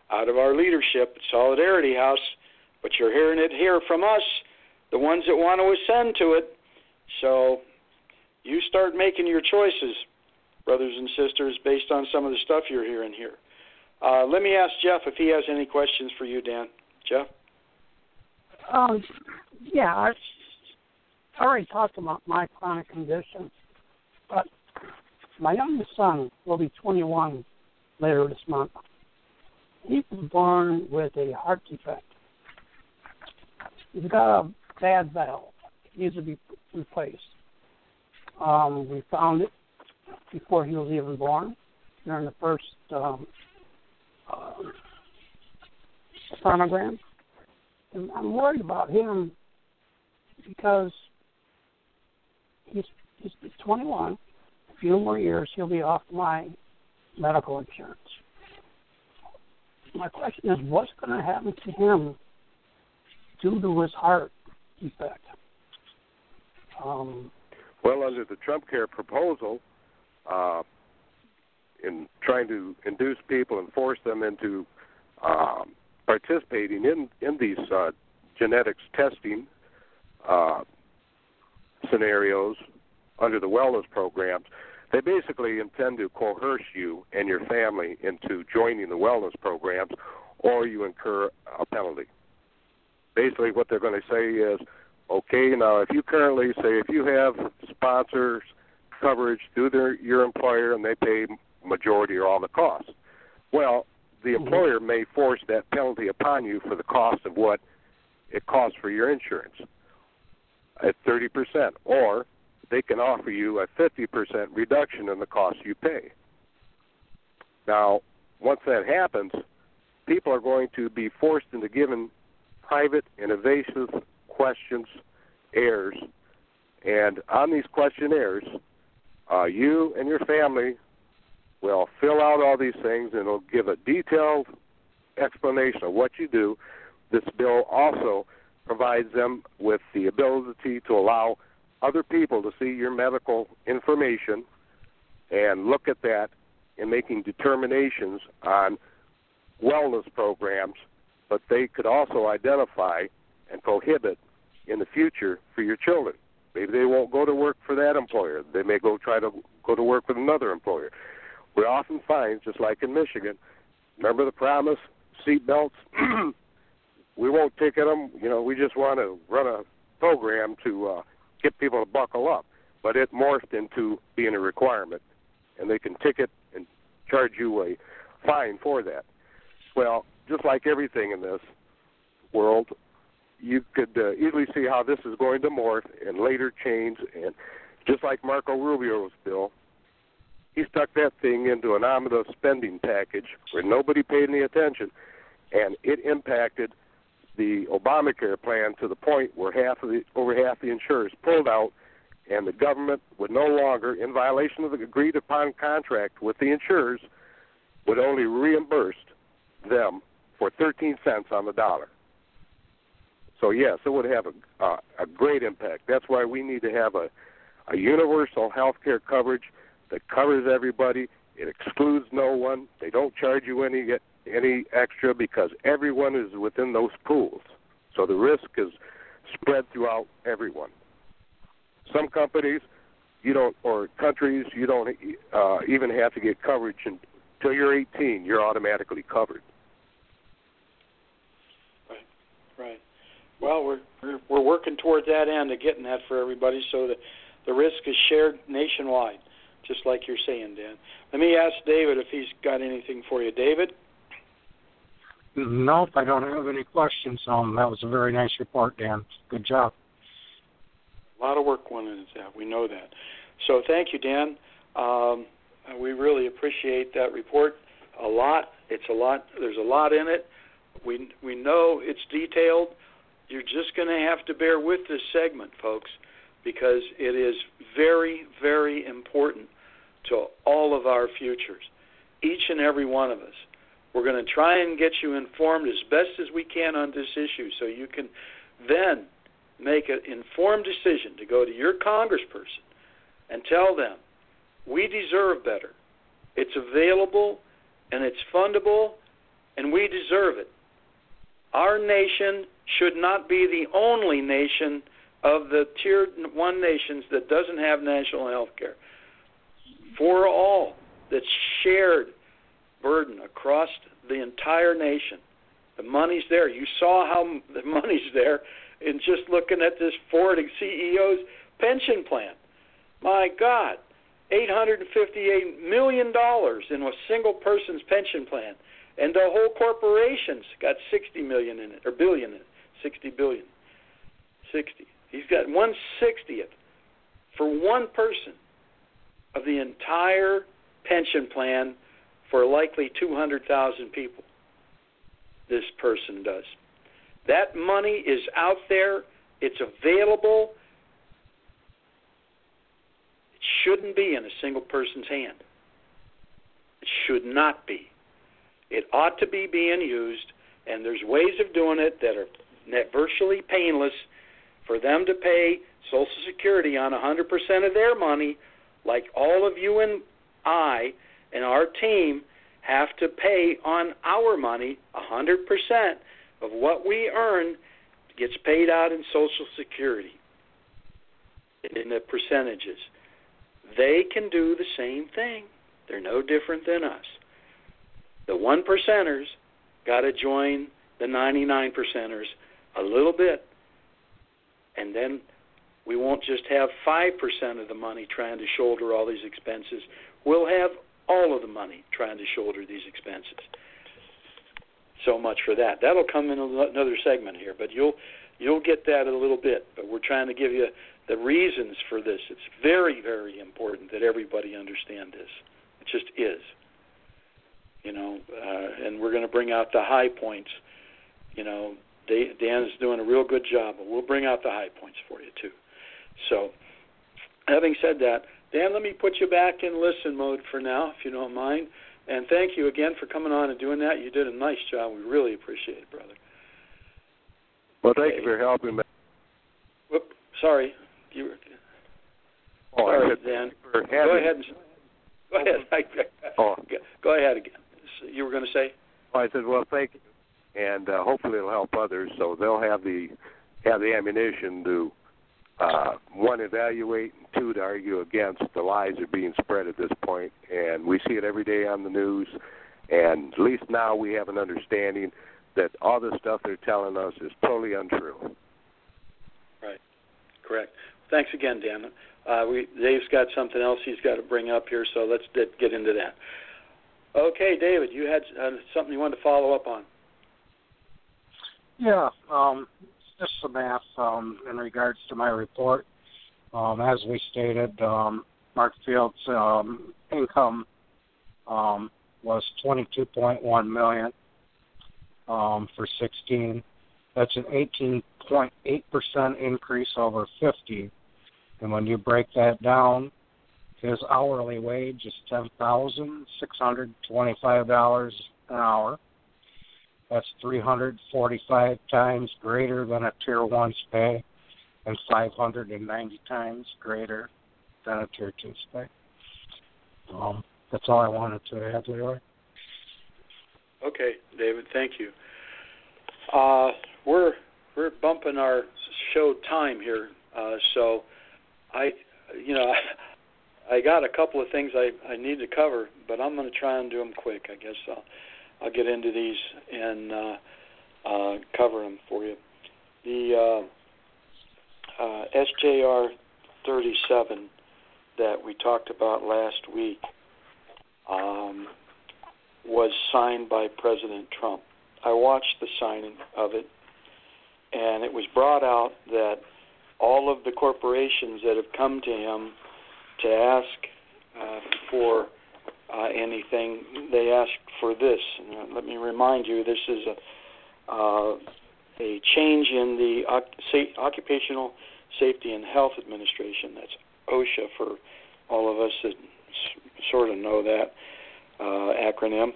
Speaker 2: out of our leadership at Solidarity House, but you're hearing it here from us, the ones that want to ascend to it. So you start making your choices, brothers and sisters, based on some of the stuff you're hearing here. Uh, let me ask Jeff if he has any questions for you, Dan. Jeff?
Speaker 1: Um, yeah, I already talked about my chronic condition, but my youngest son will be 21 later this month. He was born with a heart defect. He's got a bad valve. It needs to be replaced. Um, we found it before he was even born during the first um, uh, sonogram. And I'm worried about him because he's he's 21. A few more years, he'll be off my medical insurance. My question is, what's going to happen to him due to his heart defect? Um,
Speaker 6: well, under the Trump Care proposal, uh, in trying to induce people and force them into um, participating in in these uh, genetics testing uh, scenarios under the wellness programs, they basically intend to coerce you and your family into joining the wellness programs, or you incur a penalty. Basically, what they're going to say is, okay, now if you currently say if you have sponsors coverage through their your employer and they pay majority or all the costs, well, the
Speaker 1: Mm-hmm.
Speaker 6: employer may force that penalty upon you for the cost of what it costs for your insurance at 30%, or they can offer you a 50% reduction in the cost you pay. Now, once that happens, people are going to be forced into giving private and evasive questions, airs, and on these questionnaires, uh, you and your family will fill out all these things and it'll give a detailed explanation of what you do. This bill also provides them with the ability to allow other people to see your medical information and look at that in making determinations on wellness programs, but they could also identify and prohibit in the future for your children. Maybe they won't go to work for that employer. They may go try to go to work with another employer. We often find, just like in Michigan, remember the promise, seat belts? [clears throat] we won't ticket them. You know, we just want to run a program to uh, get people to buckle up. But it morphed into being a requirement, and they can ticket and charge you a fine for that. Well, just like everything in this world, you could uh, easily see how this is going to morph and later change. And just like Marco Rubio's bill, he stuck that thing into an omnibus spending package where nobody paid any attention, and it impacted the Obamacare plan to the point where half of the over half the insurers pulled out, and the government would no longer, in violation of the agreed upon contract with the insurers, would only reimburse them for 13 cents on the dollar. So yes, it would have a uh, a great impact. That's why we need to have a a universal health care coverage that covers everybody. It excludes no one. They don't charge you any any extra because everyone is within those pools. So the risk is spread throughout everyone. Some companies you don't or countries you don't uh, even have to get coverage until you're 18. You're automatically covered.
Speaker 2: Right, right. Well, we're we're, we're working toward that end of getting that for everybody, so that the risk is shared nationwide, just like you're saying, Dan. Let me ask David if he's got anything for you, David.
Speaker 3: Nope, I don't have any questions. Um, that was a very nice report, Dan. Good job.
Speaker 2: A lot of work went into that. We know that. So thank you, Dan. Um, we really appreciate that report a lot. It's a lot. There's a lot in it. We we know it's detailed. you're just going to have to bear with this segment, folks, because it is very, very important to all of our futures, each and every one of us. We're going to try and get you informed as best as we can on this issue so you can then make an informed decision to go to your congressperson and tell them, we deserve better. It's available and it's fundable and we deserve it. Our nation should not be the only nation of the tier one nations that doesn't have national health care. For all, that's shared burden across the entire nation. The money's there. You saw how the [laughs] money's there in just looking at this Ford CEO's pension plan. My God, $858 million in a single person's pension plan and the whole corporation's got 60 million in it or billion in it, 60 billion, 60. He's got one sixtieth for one person of the entire pension plan for likely 200,000 people. This person does. That money is out there. It's available. It shouldn't be in a single person's hand. It should not be. It ought to be being used, and there's ways of doing it that are virtually painless for them to pay Social Security on 100% of their money, like all of you and I and our team have to pay on our money 100% of what we earn gets paid out in Social Security in the percentages. They can do the same thing. They're no different than us. The one percenters got to join the 99 percenters a little bit, and then we won't just have 5% of the money trying to shoulder all these expenses. We'll have all of the money trying to shoulder these expenses. So much for that. That'll come in another segment here, but you'll you'll get that in a little bit. But we're trying to give you the reasons for this. It's very very important that everybody understand this. It just is you know, uh, and we're going to bring out the high points. You know, Dan is doing a real good job, but we'll bring out the high points for you too. So, having said that, Dan, let me put you back in listen mode for now, if you don't mind. And thank you again for coming on and doing that. You did a nice job. We really appreciate it, brother.
Speaker 6: Well, thank okay. you for helping me.
Speaker 2: Whoop, sorry. You were,
Speaker 6: oh,
Speaker 2: sorry, Dan. Go ahead. And, go ahead. oh. [laughs] Go ahead again you were going to say?
Speaker 6: I said, well, thank you, and uh, hopefully it'll help others, so they'll have the have the ammunition to uh, one evaluate, and two to argue against the lies that are being spread at this point, and we see it every day on the news, and at least now we have an understanding that all the stuff they're telling us is totally untrue.
Speaker 2: Right. Correct. Thanks again, Dan. Uh, we, Dave's got something else he's got to bring up here, so let's get into that. Okay, David, you had uh, something you wanted to follow up on.
Speaker 3: Yeah, um, just some math um, in regards to my report. Um, as we stated, um, Mark Fields' um, income um, was 22.1 million um, for 16. That's an 18.8 percent increase over 50. And when you break that down, his hourly wage is ten thousand six hundred twenty-five dollars an hour. That's three hundred forty-five times greater than a tier one's pay, and five hundred and ninety times greater than a tier two's pay. Um, that's all I wanted to add, Leroy.
Speaker 2: Okay, David. Thank you. Uh, we're we're bumping our show time here, uh, so I, you know, [laughs] I got a couple of things I, I need to cover, but I'm going to try and do them quick. I guess I'll I'll get into these and uh, uh, cover them for you. The uh, uh, SJR 37 that we talked about last week um, was signed by President Trump. I watched the signing of it, and it was brought out that all of the corporations that have come to him to ask uh, for uh, anything, they ask for this. And, uh, let me remind you, this is a uh, a change in the Occupational Safety and Health Administration. That's OSHA for all of us that sort of know that uh, acronym.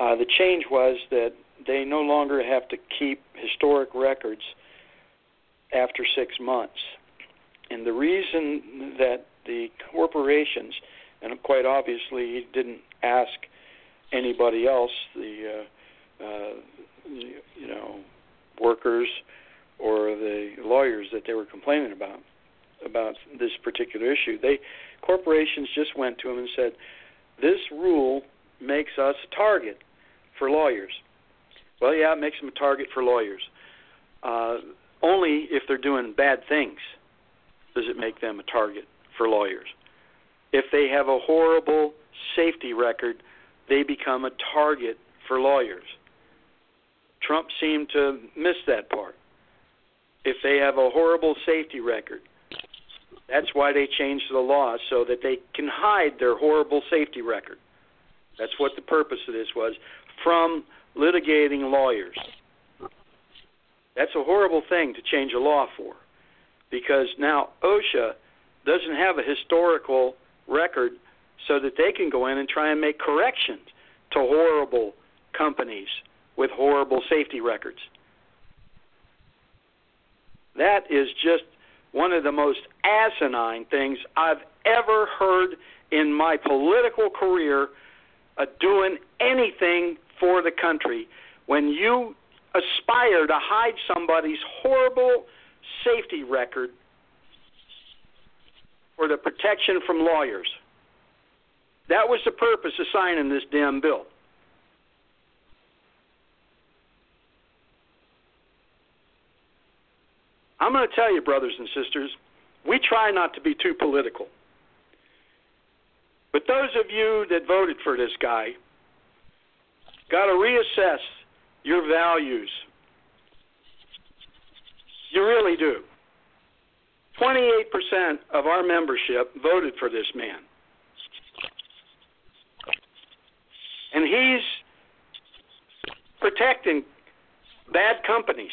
Speaker 2: Uh, the change was that they no longer have to keep historic records after six months. And the reason that the corporations, and quite obviously he didn't ask anybody else, the uh, uh, you know workers or the lawyers that they were complaining about about this particular issue. They corporations just went to him and said, "This rule makes us a target for lawyers." Well, yeah, it makes them a target for lawyers. Uh, only if they're doing bad things does it make them a target for lawyers. If they have a horrible safety record, they become a target for lawyers. Trump seemed to miss that part. If they have a horrible safety record, that's why they changed the law so that they can hide their horrible safety record. That's what the purpose of this was from litigating lawyers. That's a horrible thing to change a law for because now OSHA doesn't have a historical record so that they can go in and try and make corrections to horrible companies with horrible safety records. That is just one of the most asinine things I've ever heard in my political career uh, doing anything for the country when you aspire to hide somebody's horrible safety record for the protection from lawyers. That was the purpose of signing this damn bill. I'm going to tell you, brothers and sisters, we try not to be too political. But those of you that voted for this guy got to reassess your values. You really do. 28% of our membership voted for this man. And he's protecting bad companies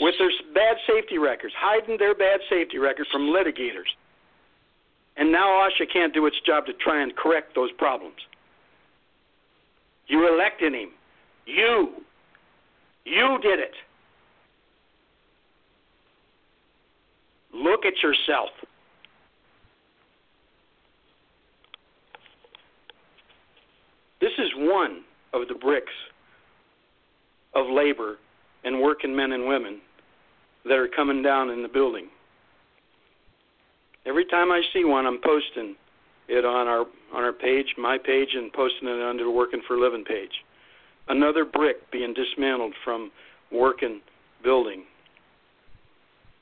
Speaker 2: with their bad safety records, hiding their bad safety record from litigators. And now OSHA can't do its job to try and correct those problems. You elected him. You. You did it. Look at yourself. This is one of the bricks of labor and working men and women that are coming down in the building. Every time I see one, I'm posting it on our on our page, my page, and posting it under the Working for Living page. Another brick being dismantled from working building.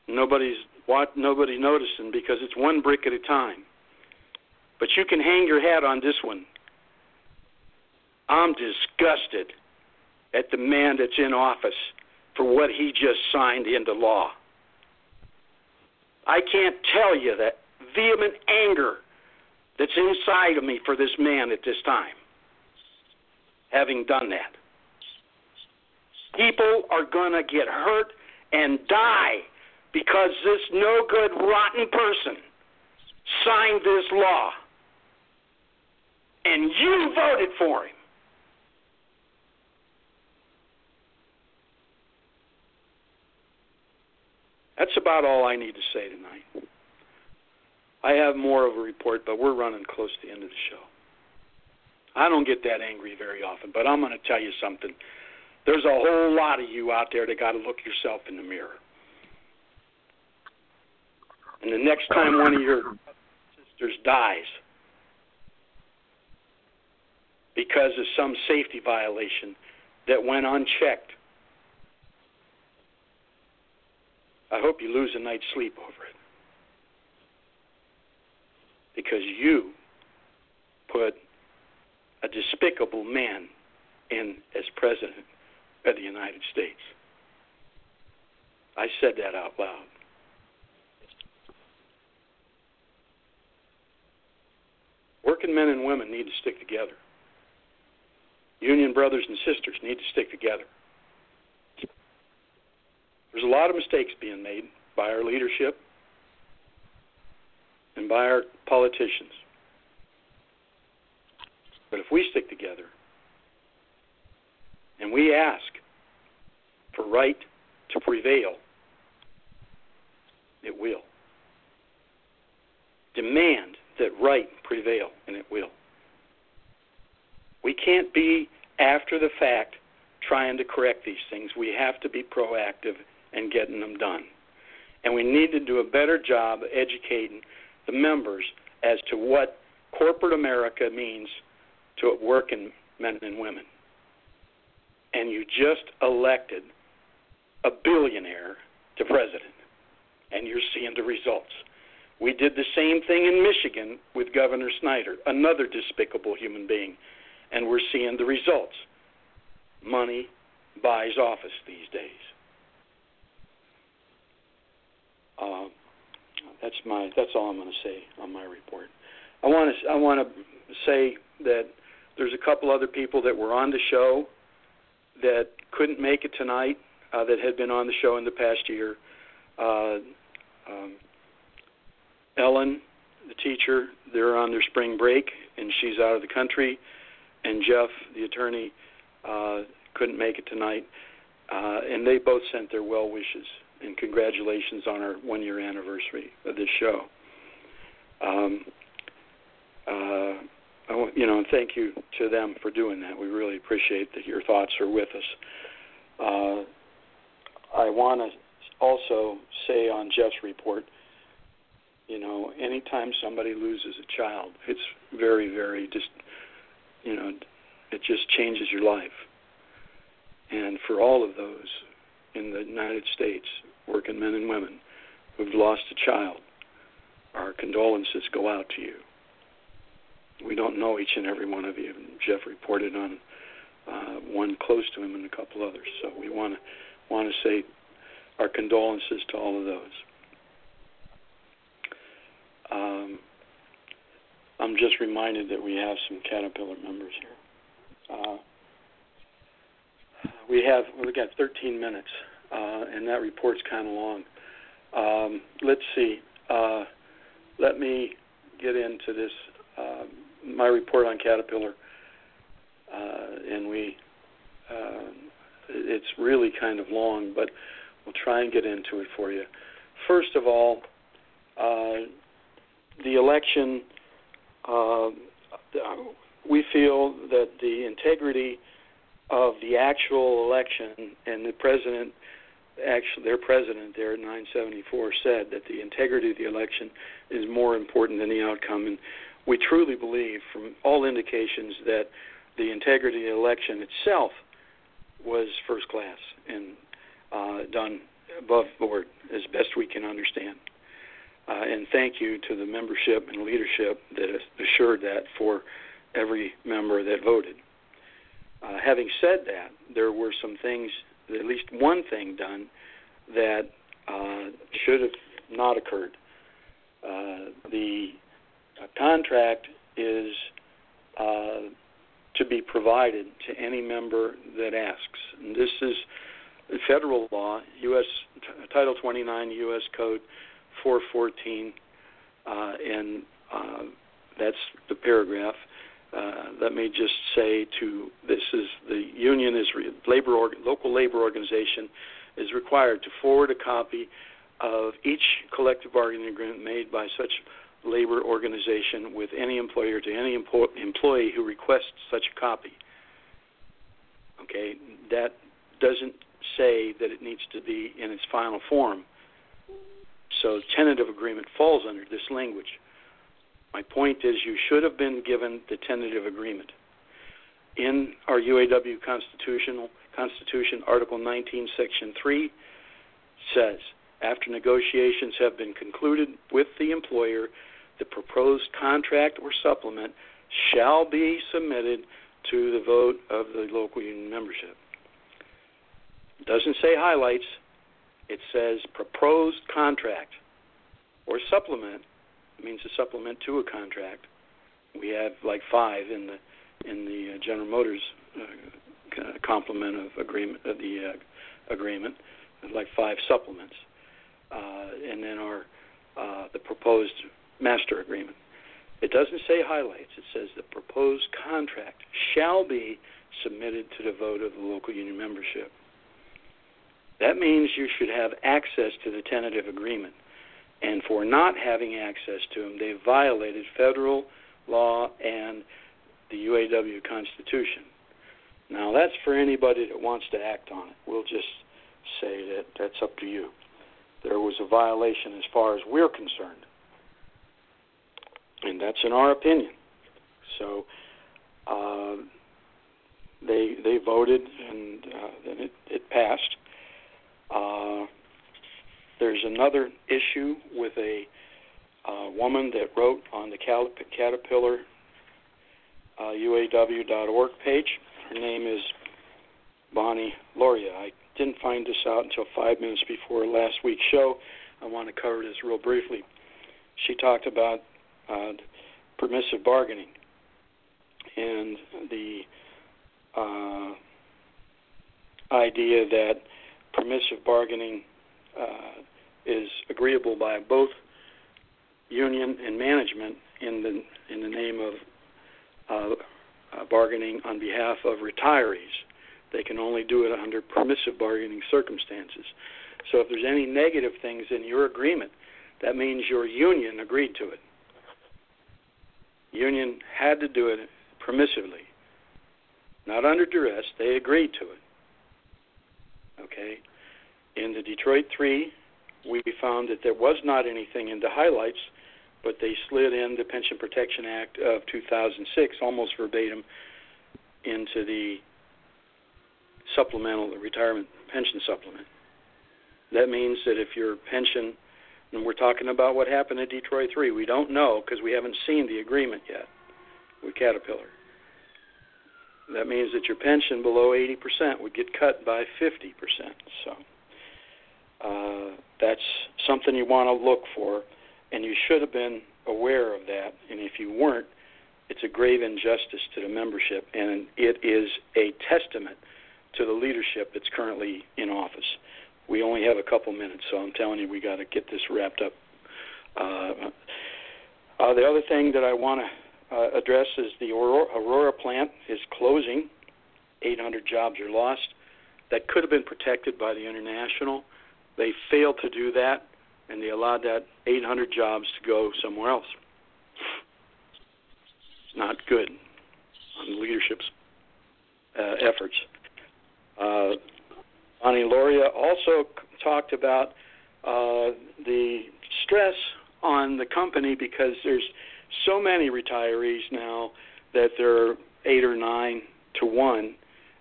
Speaker 2: Nobody's what nobody's noticing because it's one brick at a time. But you can hang your hat on this one. I'm disgusted at the man that's in office for what he just signed into law. I can't tell you that vehement anger that's inside of me for this man at this time, having done that. People are going to get hurt and die because this no good, rotten person signed this law. And you voted for him. That's about all I need to say tonight. I have more of a report, but we're running close to the end of the show. I don't get that angry very often, but I'm going to tell you something. There's a whole lot of you out there that got to look yourself in the mirror. And the next time one of your sisters dies because of some safety violation that went unchecked, I hope you lose a night's sleep over it. Because you put a despicable man in as president of the United States. I said that out loud. Working men and women need to stick together. Union brothers and sisters need to stick together. There's a lot of mistakes being made by our leadership and by our politicians. But if we stick together and we ask for right to prevail, it will. Demand that right prevail, and it will. We can't be after the fact trying to correct these things. We have to be proactive and getting them done. And we need to do a better job educating the members as to what corporate America means to working men and women. And you just elected a billionaire to president, and you're seeing the results. We did the same thing in Michigan with Governor Snyder, another despicable human being, and we're seeing the results. Money buys office these days. Uh, that's my that's all I'm going to say on my report. I want to I want to say that there's a couple other people that were on the show that couldn't make it tonight uh, that had been on the show in the past year. Uh, um, Ellen, the teacher, they're on their spring break and she's out of the country, and Jeff, the attorney, uh, couldn't make it tonight, uh, and they both sent their well wishes and congratulations on our one year anniversary of this show. Um, uh, I want, you know, and thank you to them for doing that. We really appreciate that your thoughts are with us. Uh, I want to also say on Jeff's report, you know, anytime somebody loses a child, it's very, very just, you know, it just changes your life. And for all of those in the United States, working men and women who've lost a child, our condolences go out to you. We don't know each and every one of you. Jeff reported on uh, one close to him and a couple others. So we want to want to say our condolences to all of those. Um, I'm just reminded that we have some Caterpillar members here. Uh, we have we got 13 minutes, uh, and that report's kind of long. Um, let's see. Uh, let me get into this. Uh, my report on Caterpillar, uh, and we. Uh, it's really kind of long, but we'll try and get into it for you. First of all, uh, the election. Uh, we feel that the integrity of the actual election and the president actually their president there at 974 said that the integrity of the election is more important than the outcome and we truly believe from all indications that the integrity of the election itself was first class and uh, done above board as best we can understand. Uh, and thank you to the membership and leadership that assured that for every member that voted. Uh, having said that, there were some things, at least one thing done that uh, should have not occurred. Uh, the contract is uh, to be provided to any member that asks. And this is federal law, U.S. Title 29, U.S. Code 414, uh, and uh, that's the paragraph. Uh, let me just say to this is the union is re, labor local labor organization is required to forward a copy of each collective bargaining agreement made by such labor organization with any employer to any empo- employee who requests such a copy. Okay, that doesn't say that it needs to be in its final form. So tentative agreement falls under this language. My point is you should have been given the tentative agreement. In our UAW constitutional Constitution, Article 19, Section 3 says, after negotiations have been concluded with the employer, the proposed contract or supplement shall be submitted to the vote of the local union membership. It doesn't say highlights, it says proposed contract or supplement means a supplement to a contract. We have like five in the in the uh, General Motors uh, complement of agreement of the uh, agreement. like five supplements, uh, and then our uh, the proposed master agreement. It doesn't say highlights. It says the proposed contract shall be submitted to the vote of the local union membership. That means you should have access to the tentative agreement. And for not having access to them, they've violated federal law and the UAW Constitution. Now, that's for anybody that wants to act on it. We'll just say that that's up to you. There was a violation as far as we're concerned. And that's in our opinion. So, uh, they they voted and uh, then it, it passed. Uh, there's another issue with a uh, woman that wrote on the Caterpillar uh, UAW.org page. Her name is Bonnie Loria. I didn't find this out until five minutes before last week's show. I want to cover this real briefly. She talked about uh, permissive bargaining and the uh, idea that permissive bargaining uh, is agreeable by both union and management in the in the name of uh, uh, bargaining on behalf of retirees. They can only do it under permissive bargaining circumstances. So if there's any negative things in your agreement, that means your union agreed to it. Union had to do it permissively not under duress. They agreed to it. Okay. In the Detroit 3, we found that there was not anything in the highlights, but they slid in the Pension Protection Act of 2006 almost verbatim into the supplemental the retirement pension supplement. That means that if your pension, and we're talking about what happened at Detroit 3, we don't know because we haven't seen the agreement yet with Caterpillar that means that your pension below 80% would get cut by 50%. So uh, that's something you want to look for, and you should have been aware of that. And if you weren't, it's a grave injustice to the membership, and it is a testament to the leadership that's currently in office. We only have a couple minutes, so I'm telling you, we got to get this wrapped up. Uh, uh, the other thing that I want to uh, addresses the Aurora, Aurora plant is closing. 800 jobs are lost. That could have been protected by the international. They failed to do that, and they allowed that 800 jobs to go somewhere else. It's not good on leadership's uh, efforts. Uh, Ani Loria also talked about uh, the stress on the company because there's so many retirees now that they're eight or nine to one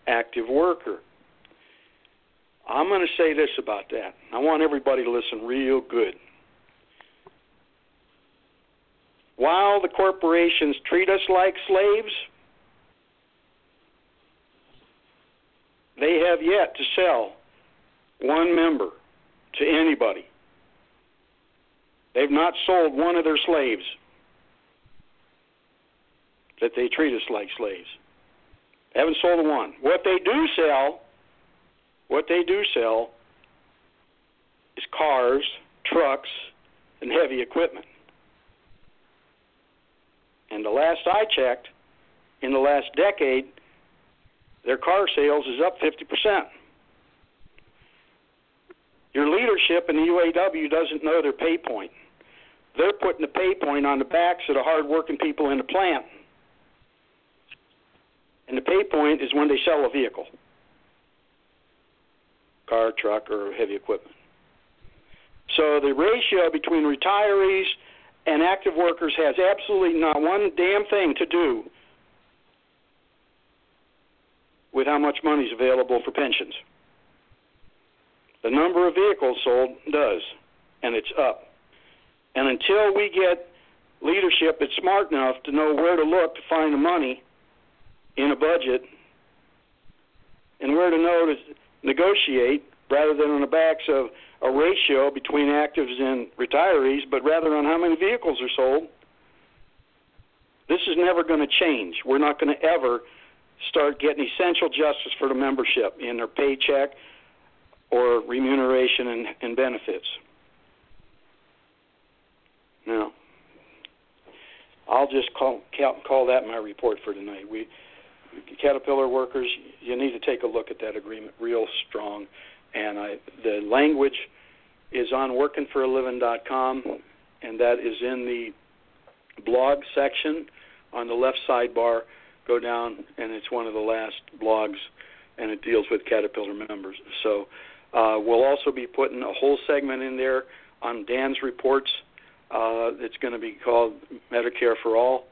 Speaker 2: active worker. I'm going to say this about that. I want everybody to listen real good. While the corporations treat us like slaves, they have yet to sell one member to anybody. They've not sold one of their slaves that they treat us like slaves. They haven't sold one. What they do sell, what they do sell is cars, trucks, and heavy equipment. And the last I checked, in the last decade, their car sales is up 50%. Your leadership in the UAW doesn't know their pay point. They're putting the pay point on the backs of the hard-working people in the plant. And the pay point is when they sell a vehicle car, truck, or heavy equipment. So the ratio between retirees and active workers has absolutely not one damn thing to do with how much money is available for pensions. The number of vehicles sold does, and it's up. And until we get leadership that's smart enough to know where to look to find the money in a budget and where to know to negotiate rather than on the backs of a ratio between actives and retirees, but rather on how many vehicles are sold. This is never going to change. We're not going to ever start getting essential justice for the membership in their paycheck or remuneration and, and benefits. Now, I'll just call call that my report for tonight. We Caterpillar workers, you need to take a look at that agreement real strong, and I the language is on workin4alivin.com, and that is in the blog section on the left sidebar. Go down, and it's one of the last blogs, and it deals with Caterpillar members. So uh, we'll also be putting a whole segment in there on Dan's reports. Uh, it's going to be called Medicare for All,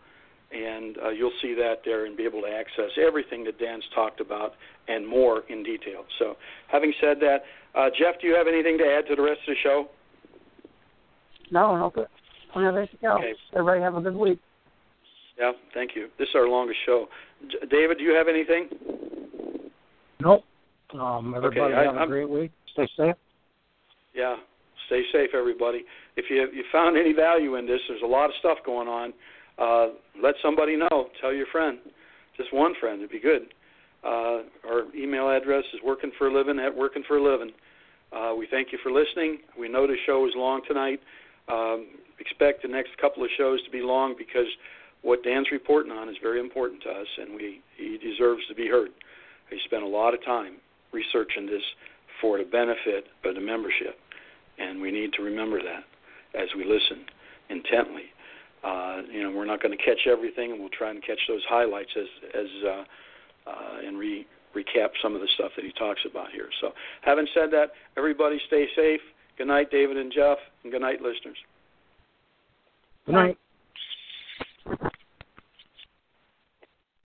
Speaker 2: and uh, you'll see that there and be able to access everything that Dan's talked about and more in detail. So, having said that, uh, Jeff, do you have anything to add to the rest of the show?
Speaker 1: No, no, but don't have anything else.
Speaker 2: Okay.
Speaker 1: Everybody have a good week.
Speaker 2: Yeah, thank you. This is our longest show. J- David, do you have anything?
Speaker 3: Nope. Um, everybody
Speaker 2: Okay, I-
Speaker 3: have a
Speaker 2: I'm-
Speaker 3: great week. Stay safe.
Speaker 2: Yeah, stay safe, everybody. If you you found any value in this, there's a lot of stuff going on. Uh, let somebody know. Tell your friend, just one friend, it'd be good. Uh, our email address is working for a living at working for a living. Uh, we thank you for listening. We know the show is long tonight. Um, expect the next couple of shows to be long because what Dan's reporting on is very important to us, and we he deserves to be heard. He spent a lot of time researching this for the benefit of the membership, and we need to remember that as we listen intently. Uh, you know, we're not going to catch everything, and we'll try and catch those highlights as as uh, uh, and re recap some of the stuff that he talks about here. So, having said that, everybody stay safe. Good night, David and Jeff, and good night, listeners.
Speaker 3: Good night.